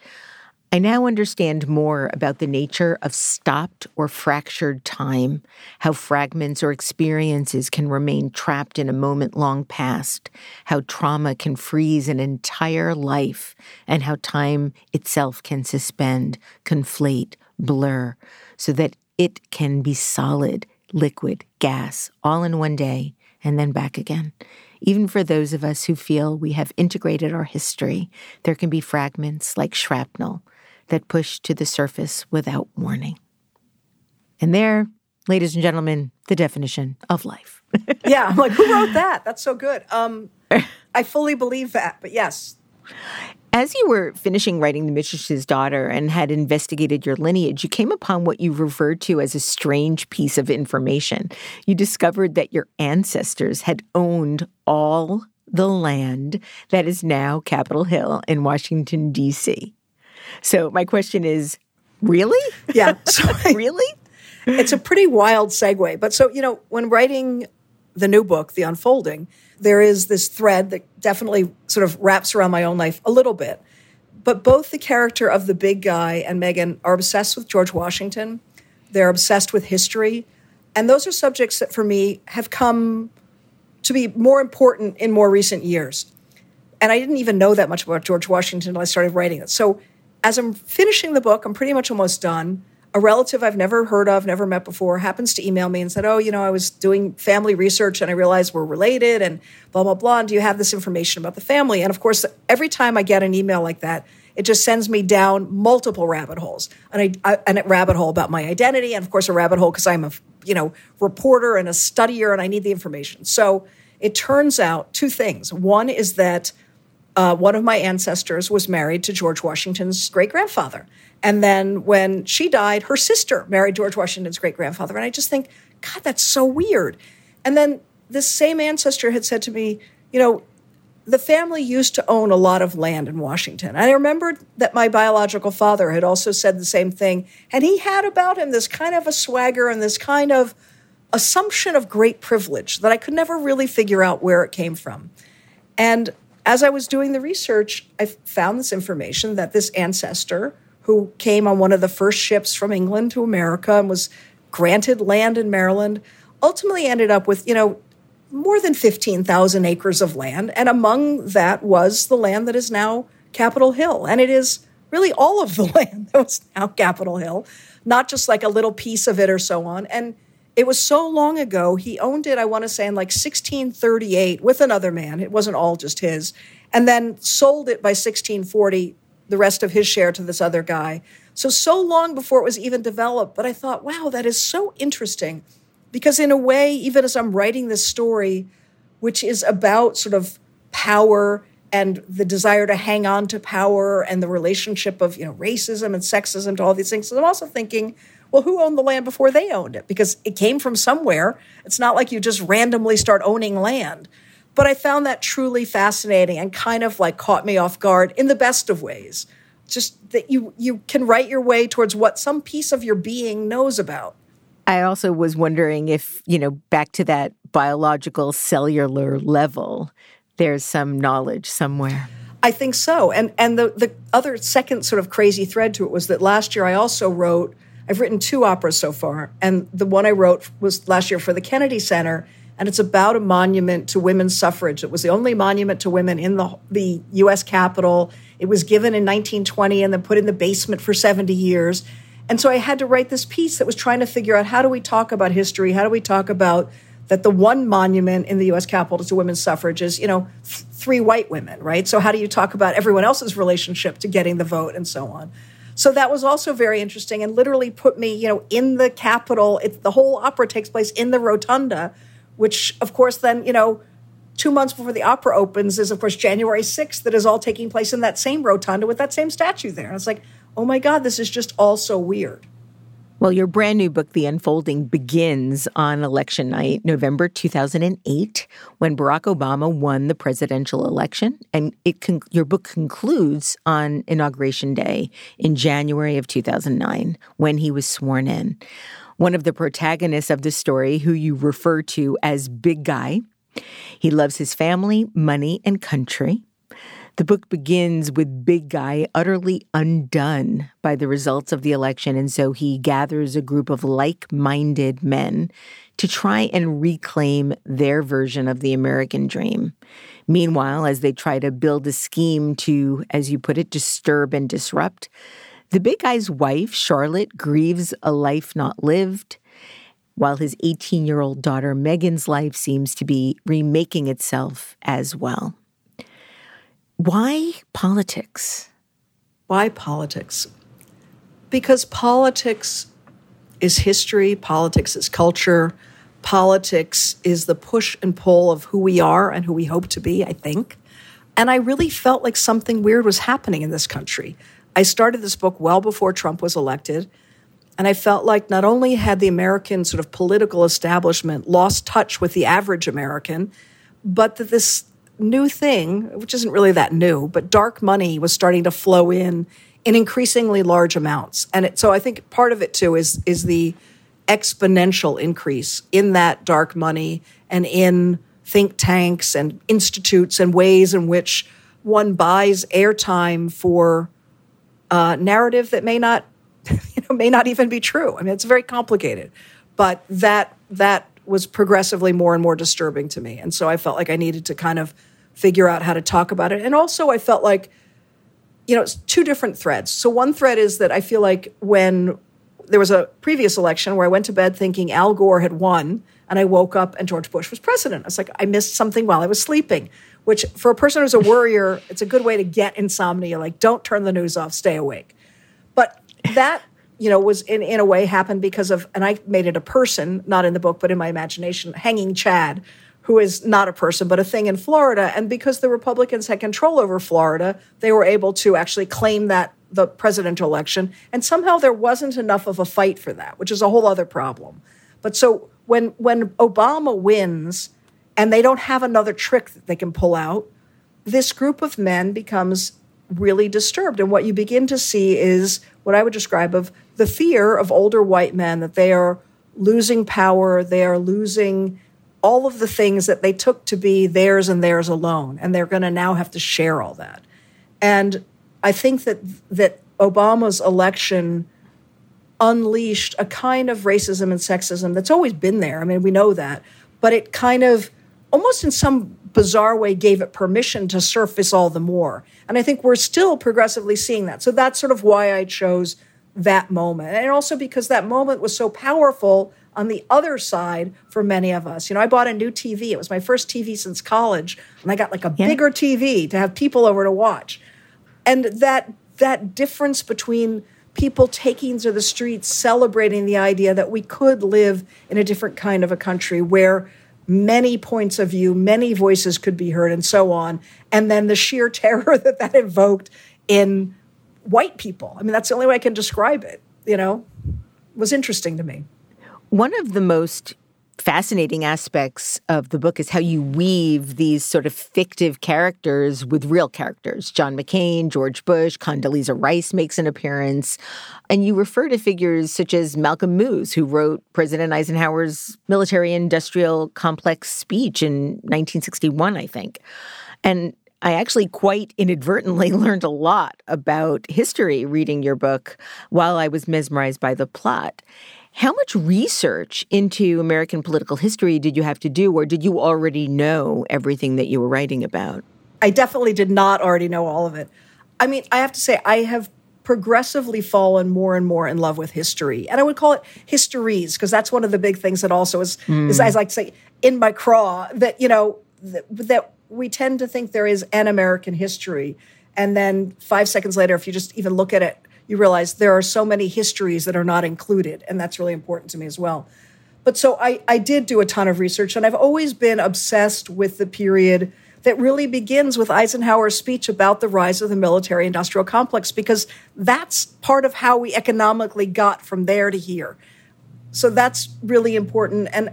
I now understand more about the nature of stopped or fractured time, how fragments or experiences can remain trapped in a moment long past, how trauma can freeze an entire life, and how time itself can suspend, conflate, blur, so that it can be solid, liquid, gas, all in one day, and then back again. Even for those of us who feel we have integrated our history, there can be fragments like shrapnel that push to the surface without warning. And there, ladies and gentlemen, the definition of life. <laughs>
yeah, I'm like, who wrote that? That's so good. Um, I fully believe that, but yes.
As you were finishing writing The Mistress's Daughter and had investigated your lineage, you came upon what you referred to as a strange piece of information. You discovered that your ancestors had owned all the land that is now Capitol Hill in Washington, D.C. So, my question is really?
Yeah. <laughs>
So <laughs> really?
It's a pretty wild segue. But so, you know, when writing the new book, The Unfolding, there is this thread that definitely sort of wraps around my own life a little bit. But both the character of the big guy and Megan are obsessed with George Washington. They're obsessed with history. And those are subjects that for me have come to be more important in more recent years. And I didn't even know that much about George Washington until I started writing it. So as I'm finishing the book, I'm pretty much almost done a relative I've never heard of, never met before, happens to email me and said, Oh, you know, I was doing family research and I realized we're related and blah, blah, blah. And do you have this information about the family? And of course, every time I get an email like that, it just sends me down multiple rabbit holes. And a rabbit hole about my identity, and of course, a rabbit hole because I'm a you know reporter and a studier and I need the information. So it turns out two things. One is that uh, one of my ancestors was married to George Washington's great grandfather. And then when she died, her sister married George Washington's great grandfather. And I just think, God, that's so weird. And then this same ancestor had said to me, you know, the family used to own a lot of land in Washington. I remembered that my biological father had also said the same thing. And he had about him this kind of a swagger and this kind of assumption of great privilege that I could never really figure out where it came from. And as I was doing the research, I found this information that this ancestor who came on one of the first ships from England to America and was granted land in Maryland, ultimately ended up with, you know, more than 15,000 acres of land. And among that was the land that is now Capitol Hill. And it is really all of the <laughs> land that was now Capitol Hill, not just like a little piece of it or so on. And it was so long ago, he owned it, I want to say, in like 1638 with another man. It wasn't all just his. And then sold it by 1640 the rest of his share to this other guy. So, so long before it was even developed. But I thought, wow, that is so interesting. Because, in a way, even as I'm writing this story, which is about sort of power and the desire to hang on to power and the relationship of you know racism and sexism to all these things. So I'm also thinking, well, who owned the land before they owned it? Because it came from somewhere. It's not like you just randomly start owning land. But I found that truly fascinating and kind of like caught me off guard in the best of ways. Just that you you can write your way towards what some piece of your being knows about.
I also was wondering if, you know, back to that biological cellular level, there's some knowledge somewhere.
I think so. And and the the other second sort of crazy thread to it was that last year I also wrote I've written two operas so far, and the one I wrote was last year for the Kennedy Center, and it's about a monument to women's suffrage. It was the only monument to women in the the U.S. Capitol. It was given in 1920 and then put in the basement for 70 years. And so I had to write this piece that was trying to figure out how do we talk about history? How do we talk about that the one monument in the US Capitol to women's suffrage is, you know, th- three white women, right? So how do you talk about everyone else's relationship to getting the vote and so on? So that was also very interesting and literally put me, you know, in the Capitol. It, the whole opera takes place in the rotunda, which of course then, you know, two months before the opera opens is of course January 6th that is all taking place in that same rotunda with that same statue there. And it's like, oh my God, this is just all so weird.
Well, your brand new book, The Unfolding, begins on election night, November 2008, when Barack Obama won the presidential election. And it con- your book concludes on Inauguration Day in January of 2009, when he was sworn in. One of the protagonists of the story, who you refer to as Big Guy, he loves his family, money, and country. The book begins with Big Guy utterly undone by the results of the election, and so he gathers a group of like minded men to try and reclaim their version of the American dream. Meanwhile, as they try to build a scheme to, as you put it, disturb and disrupt, the big guy's wife, Charlotte, grieves a life not lived, while his 18 year old daughter, Megan's life seems to be remaking itself as well. Why politics?
Why politics? Because politics is history, politics is culture, politics is the push and pull of who we are and who we hope to be, I think. And I really felt like something weird was happening in this country. I started this book well before Trump was elected. And I felt like not only had the American sort of political establishment lost touch with the average American, but that this new thing, which isn't really that new, but dark money was starting to flow in in increasingly large amounts. And it, so I think part of it too is is the exponential increase in that dark money and in think tanks and institutes and ways in which one buys airtime for a narrative that may not <laughs> you know may not even be true. I mean it's very complicated. But that that was progressively more and more disturbing to me. And so I felt like I needed to kind of figure out how to talk about it. And also, I felt like, you know, it's two different threads. So, one thread is that I feel like when there was a previous election where I went to bed thinking Al Gore had won, and I woke up and George Bush was president. I was like, I missed something while I was sleeping, which for a person who's a worrier, it's a good way to get insomnia. Like, don't turn the news off, stay awake. But that, you know, was in, in a way happened because of, and I made it a person, not in the book, but in my imagination, hanging Chad, who is not a person but a thing in Florida. And because the Republicans had control over Florida, they were able to actually claim that the presidential election. And somehow there wasn't enough of a fight for that, which is a whole other problem. But so when when Obama wins and they don't have another trick that they can pull out, this group of men becomes really disturbed. And what you begin to see is what I would describe of the fear of older white men that they are losing power, they are losing all of the things that they took to be theirs and theirs alone, and they're going to now have to share all that. And I think that that Obama's election unleashed a kind of racism and sexism that's always been there. I mean, we know that, but it kind of almost in some bizarre way gave it permission to surface all the more. And I think we're still progressively seeing that. So that's sort of why I chose that moment. And also because that moment was so powerful on the other side for many of us. You know, I bought a new TV. It was my first TV since college, and I got like a yeah. bigger TV to have people over to watch. And that that difference between people taking to the streets celebrating the idea that we could live in a different kind of a country where many points of view, many voices could be heard, and so on. And then the sheer <laughs> terror that that evoked in white people. I mean, that's the only way I can describe it, you know, was interesting to me.
One of the most fascinating aspects of the book is how you weave these sort of fictive characters with real characters. John McCain, George Bush, Condoleezza Rice makes an appearance. And you refer to figures such as Malcolm Moos, who wrote President Eisenhower's military industrial complex speech in 1961, I think. And I actually quite inadvertently <laughs> learned a lot about history reading your book while I was mesmerized by the plot. How much research into American political history did you have to do, or did you already know everything that you were writing about?
I definitely did not already know all of it. I mean, I have to say, I have progressively fallen more and more in love with history. And I would call it histories, because that's one of the big things that also is, mm. is, as I like to say, in my craw, that, you know, that, that we tend to think there is an American history. And then five seconds later, if you just even look at it you realize there are so many histories that are not included. And that's really important to me as well. But so I, I did do a ton of research, and I've always been obsessed with the period that really begins with Eisenhower's speech about the rise of the military industrial complex, because that's part of how we economically got from there to here. So that's really important. And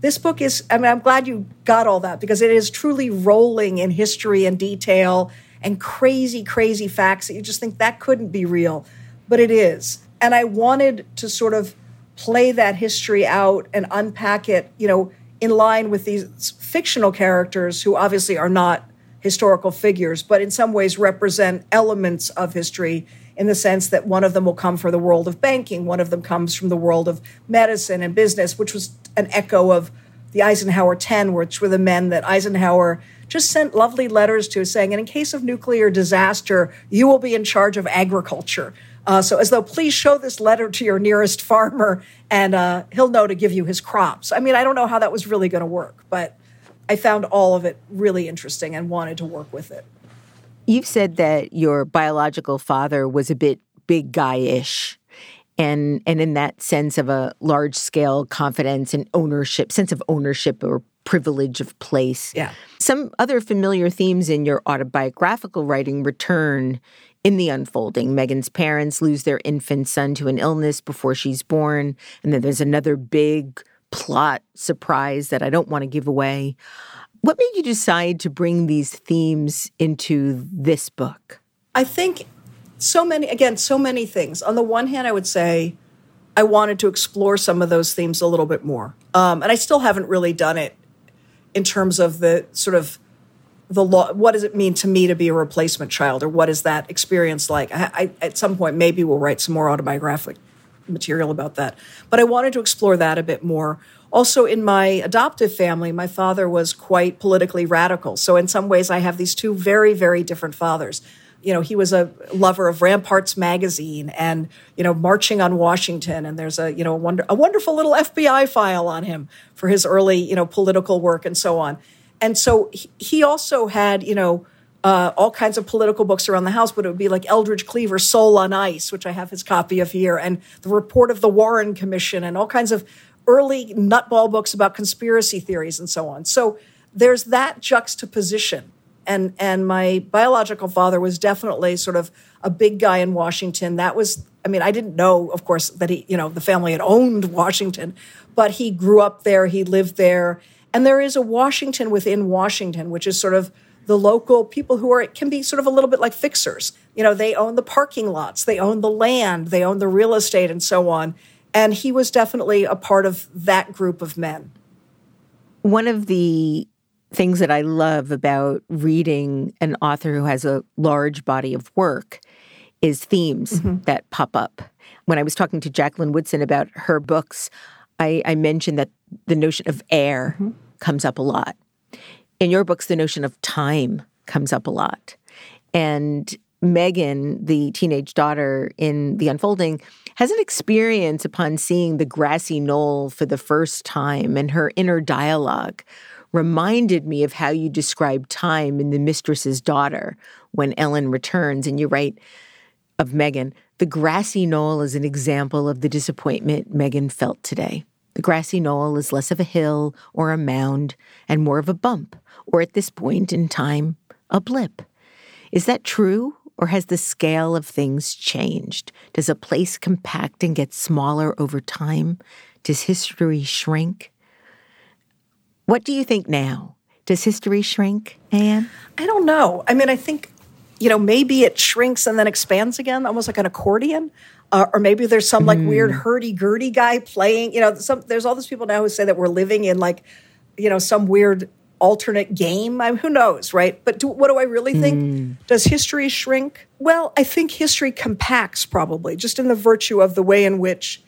this book is, I mean, I'm glad you got all that because it is truly rolling in history and detail and crazy, crazy facts that you just think that couldn't be real but it is. And I wanted to sort of play that history out and unpack it, you know, in line with these fictional characters who obviously are not historical figures, but in some ways represent elements of history in the sense that one of them will come from the world of banking, one of them comes from the world of medicine and business, which was an echo of the Eisenhower 10, which were the men that Eisenhower just sent lovely letters to saying, and in case of nuclear disaster, you will be in charge of agriculture. Uh, so, as though, please show this letter to your nearest farmer and uh, he'll know to give you his crops. I mean, I don't know how that was really going to work, but I found all of it really interesting and wanted to work with it.
You've said that your biological father was a bit big guy ish. And, and in that sense of a large scale confidence and ownership, sense of ownership or privilege of place.
Yeah.
Some other familiar themes in your autobiographical writing return in the unfolding, Megan's parents lose their infant son to an illness before she's born. And then there's another big plot surprise that I don't want to give away. What made you decide to bring these themes into this book?
I think so many, again, so many things. On the one hand, I would say I wanted to explore some of those themes a little bit more. Um, and I still haven't really done it in terms of the sort of the law what does it mean to me to be a replacement child or what is that experience like? I, I, at some point maybe we'll write some more autobiographic material about that. But i wanted to explore that a bit more. Also in my adoptive family my father was quite politically radical. So in some ways i have these two very very different fathers. You know he was a lover of ramparts magazine and you know marching on washington and there's a you know a, wonder, a wonderful little fbi file on him for his early you know political work and so on and so he also had, you know, uh, all kinds of political books around the house, but it would be like Eldridge Cleaver, Soul on Ice, which I have his copy of here, and the report of the Warren Commission, and all kinds of early nutball books about conspiracy theories and so on. So there's that juxtaposition. And, and my biological father was definitely sort of a big guy in Washington. That was, I mean, I didn't know, of course, that he, you know, the family had owned Washington, but he grew up there, he lived there and there is a Washington within Washington, which is sort of the local people who are can be sort of a little bit like fixers. You know, they own the parking lots, they own the land, they own the real estate, and so on. And he was definitely a part of that group of men.
One of the things that I love about reading an author who has a large body of work is themes mm-hmm. that pop up. When I was talking to Jacqueline Woodson about her books, I, I mentioned that the notion of air mm-hmm. Comes up a lot. In your books, the notion of time comes up a lot. And Megan, the teenage daughter in The Unfolding, has an experience upon seeing the grassy knoll for the first time, and her inner dialogue reminded me of how you describe time in The Mistress's Daughter when Ellen returns. And you write, of Megan, the grassy knoll is an example of the disappointment Megan felt today. The grassy knoll is less of a hill or a mound and more of a bump, or at this point in time, a blip. Is that true, or has the scale of things changed? Does a place compact and get smaller over time? Does history shrink? What do you think now? Does history shrink, Anne?
I don't know. I mean, I think you know, maybe it shrinks and then expands again, almost like an accordion. Uh, or maybe there's some like mm. weird hurdy-gurdy guy playing. You know, some there's all these people now who say that we're living in like, you know, some weird alternate game. I who knows, right? But do, what do I really think? Mm. Does history shrink? Well, I think history compacts probably, just in the virtue of the way in which,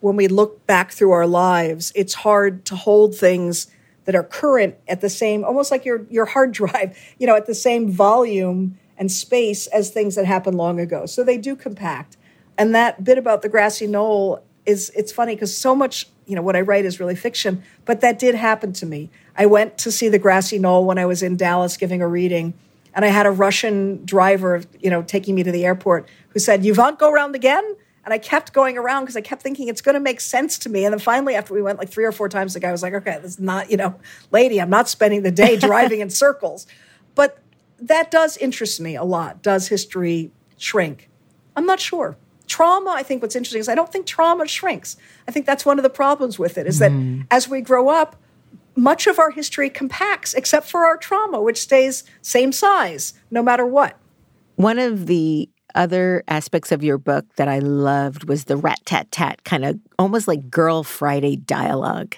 when we look back through our lives, it's hard to hold things that are current at the same, almost like your your hard <laughs> drive, you know, at the same volume and space as things that happened long ago. So they do compact. And that bit about the grassy knoll is it's funny because so much, you know, what I write is really fiction, but that did happen to me. I went to see the grassy knoll when I was in Dallas giving a reading, and I had a Russian driver, you know, taking me to the airport who said, "You won't go around again?" And I kept going around because I kept thinking it's going to make sense to me. And then finally, after we went like three or four times, the guy was like, "Okay, this is not, you know, lady, I'm not spending the day driving in circles." But that does interest me a lot. Does history shrink? I'm not sure. Trauma, I think what's interesting is I don't think trauma shrinks. I think that's one of the problems with it is that mm. as we grow up, much of our history compacts except for our trauma, which stays same size no matter what.
One of the other aspects of your book that I loved was the rat tat tat kind of almost like Girl Friday dialogue.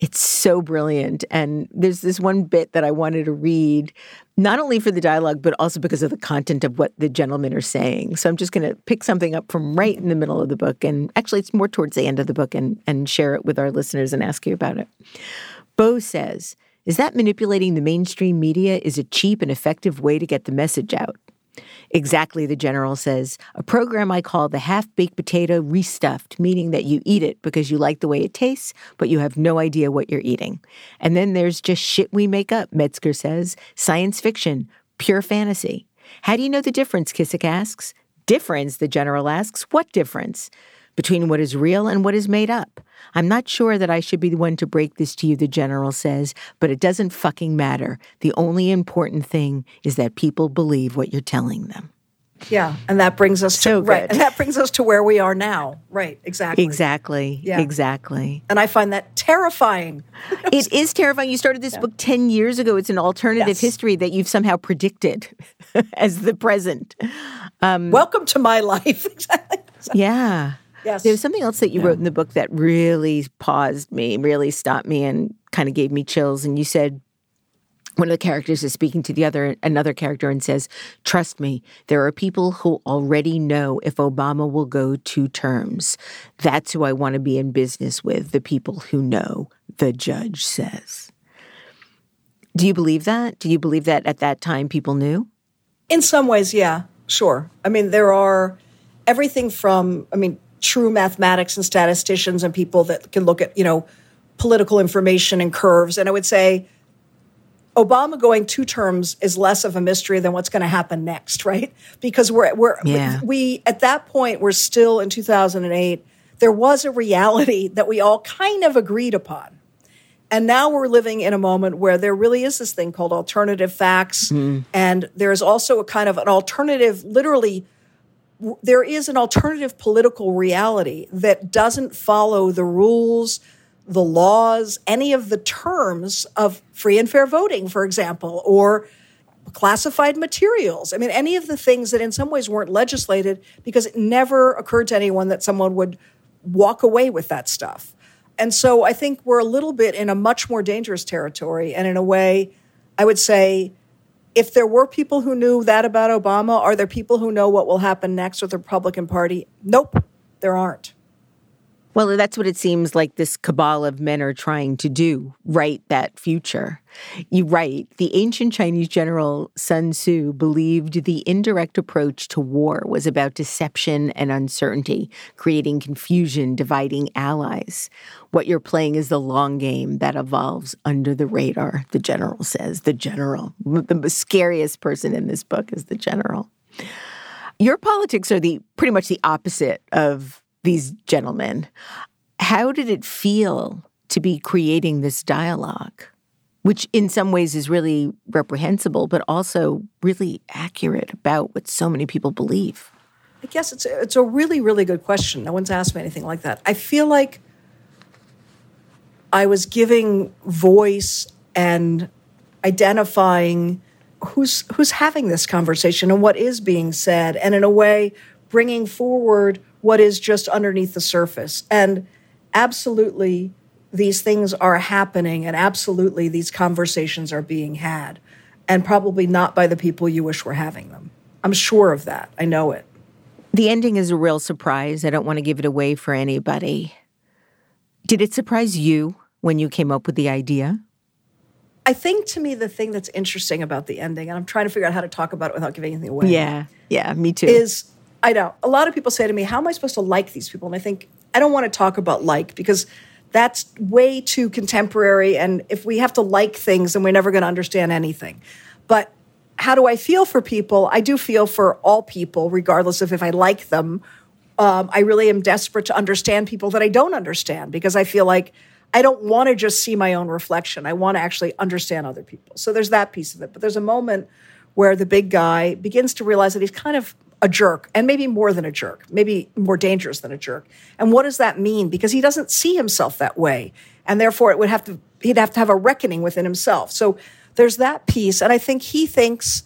It's so brilliant. And there's this one bit that I wanted to read, not only for the dialogue, but also because of the content of what the gentlemen are saying. So I'm just going to pick something up from right in the middle of the book. And actually, it's more towards the end of the book and, and share it with our listeners and ask you about it. Bo says, Is that manipulating the mainstream media is a cheap and effective way to get the message out? Exactly, the general says. A program I call the half baked potato restuffed, meaning that you eat it because you like the way it tastes, but you have no idea what you're eating. And then there's just shit we make up, Metzger says. Science fiction, pure fantasy. How do you know the difference? Kissick asks. Difference, the general asks. What difference? Between what is real and what is made up. I'm not sure that I should be the one to break this to you, the general says, but it doesn't fucking matter. The only important thing is that people believe what you're telling them.
Yeah, and that brings us so to good. right, and that brings us to where we are now. Right, exactly.
Exactly. Yeah. Exactly.
And I find that terrifying. <laughs>
it is terrifying. You started this yeah. book 10 years ago. It's an alternative yes. history that you've somehow predicted <laughs> as the present.
Um, Welcome to my life. <laughs>
yeah.
Yes.
There was something else that you yeah. wrote in the book that really paused me, really stopped me, and kind of gave me chills. And you said, one of the characters is speaking to the other another character and says trust me there are people who already know if obama will go two terms that's who i want to be in business with the people who know the judge says do you believe that do you believe that at that time people knew
in some ways yeah sure i mean there are everything from i mean true mathematics and statisticians and people that can look at, you know, political information and curves. And I would say Obama going two terms is less of a mystery than what's going to happen next, right? Because we're we're yeah. we at that point we're still in 2008. There was a reality <laughs> that we all kind of agreed upon. And now we're living in a moment where there really is this thing called alternative facts. Mm. And there's also a kind of an alternative, literally there is an alternative political reality that doesn't follow the rules, the laws, any of the terms of free and fair voting, for example, or classified materials. I mean, any of the things that in some ways weren't legislated because it never occurred to anyone that someone would walk away with that stuff. And so I think we're a little bit in a much more dangerous territory. And in a way, I would say if there were people who knew that about Obama, are there people who know what will happen next with the Republican Party? Nope, there aren't.
Well, that's what it seems like this cabal of men are trying to do, write that future. You write, the ancient Chinese general Sun Tzu believed the indirect approach to war was about deception and uncertainty, creating confusion, dividing allies. What you're playing is the long game that evolves under the radar, the general says. The general. The scariest person in this book is the general. Your politics are the pretty much the opposite of these gentlemen. How did it feel to be creating this dialogue, which in some ways is really reprehensible, but also really accurate about what so many people believe?
I guess it's a, it's a really, really good question. No one's asked me anything like that. I feel like I was giving voice and identifying who's who's having this conversation and what is being said, and in a way bringing forward what is just underneath the surface. And absolutely, these things are happening, and absolutely, these conversations are being had, and probably not by the people you wish were having them. I'm sure of that. I know it.
The ending is a real surprise. I don't want to give it away for anybody. Did it surprise you when you came up with the idea?
I think to me, the thing that's interesting about the ending, and I'm trying to figure out how to talk about it without giving anything away.
Yeah, yeah, me too.
Is I know a lot of people say to me, How am I supposed to like these people? And I think I don't want to talk about like because that's way too contemporary. And if we have to like things, then we're never going to understand anything. But how do I feel for people? I do feel for all people, regardless of if I like them. Um, I really am desperate to understand people that I don't understand because I feel like I don't want to just see my own reflection. I want to actually understand other people. So there's that piece of it. But there's a moment where the big guy begins to realize that he's kind of a jerk and maybe more than a jerk, maybe more dangerous than a jerk. And what does that mean? Because he doesn't see himself that way. And therefore it would have to he'd have to have a reckoning within himself. So there's that piece. And I think he thinks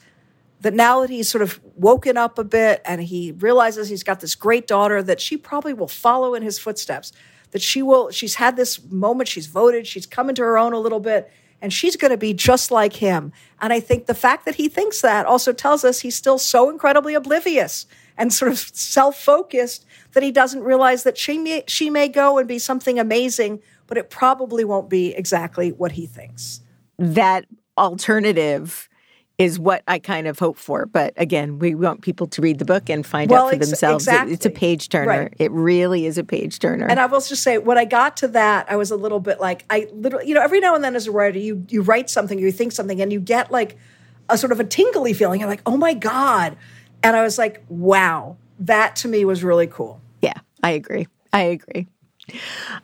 that now that he's sort of woken up a bit and he realizes he's got this great daughter that she probably will follow in his footsteps that she will she's had this moment she's voted she's come into her own a little bit and she's going to be just like him. And i think the fact that he thinks that also tells us he's still so incredibly oblivious and sort of self-focused that he doesn't realize that she may, she may go and be something amazing but it probably won't be exactly what he thinks.
That alternative is what I kind of hope for. But again, we want people to read the book and find well, out for ex- themselves.
Exactly.
It's a page turner. Right. It really is a page turner.
And I will just say, when I got to that, I was a little bit like, I literally, you know, every now and then as a writer, you you write something, you think something, and you get like a sort of a tingly feeling. You're like, oh my god, and I was like, wow, that to me was really cool.
Yeah, I agree. I agree.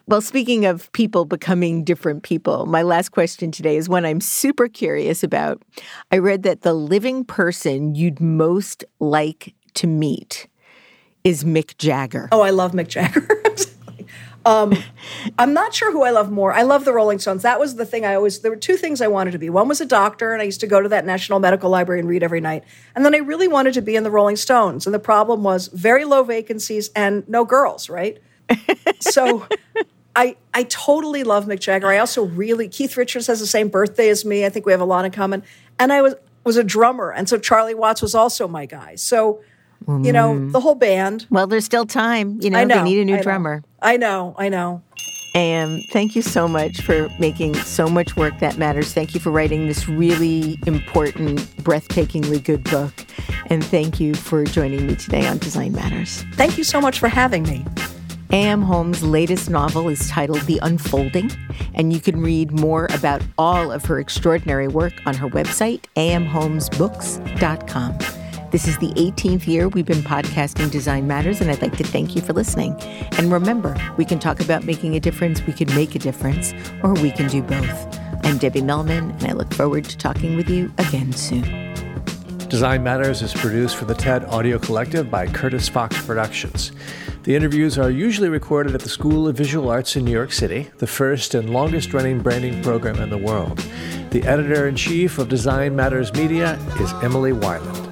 Well, speaking of people becoming different people, my last question today is one I'm super curious about. I read that the living person you'd most like to meet is Mick Jagger.
Oh, I love Mick Jagger. <laughs> um, I'm not sure who I love more. I love the Rolling Stones. That was the thing I always, there were two things I wanted to be. One was a doctor, and I used to go to that National Medical Library and read every night. And then I really wanted to be in the Rolling Stones. And the problem was very low vacancies and no girls, right? So I I totally love Mick Jagger. I also really Keith Richards has the same birthday as me. I think we have a lot in common. And I was was a drummer, and so Charlie Watts was also my guy. So you know mm. the whole band.
Well, there's still time. You know, know they need a new
I
drummer.
I know. I know.
And thank you so much for making so much work that matters. Thank you for writing this really important, breathtakingly good book. And thank you for joining me today on Design Matters.
Thank you so much for having me.
A.M. Homes' latest novel is titled The Unfolding, and you can read more about all of her extraordinary work on her website, amhomesbooks.com. This is the 18th year we've been podcasting Design Matters, and I'd like to thank you for listening. And remember, we can talk about making a difference, we can make a difference, or we can do both. I'm Debbie Millman, and I look forward to talking with you again soon.
Design Matters is produced for the TED Audio Collective by Curtis Fox Productions. The interviews are usually recorded at the School of Visual Arts in New York City, the first and longest running branding program in the world. The editor in chief of Design Matters Media is Emily Weiland.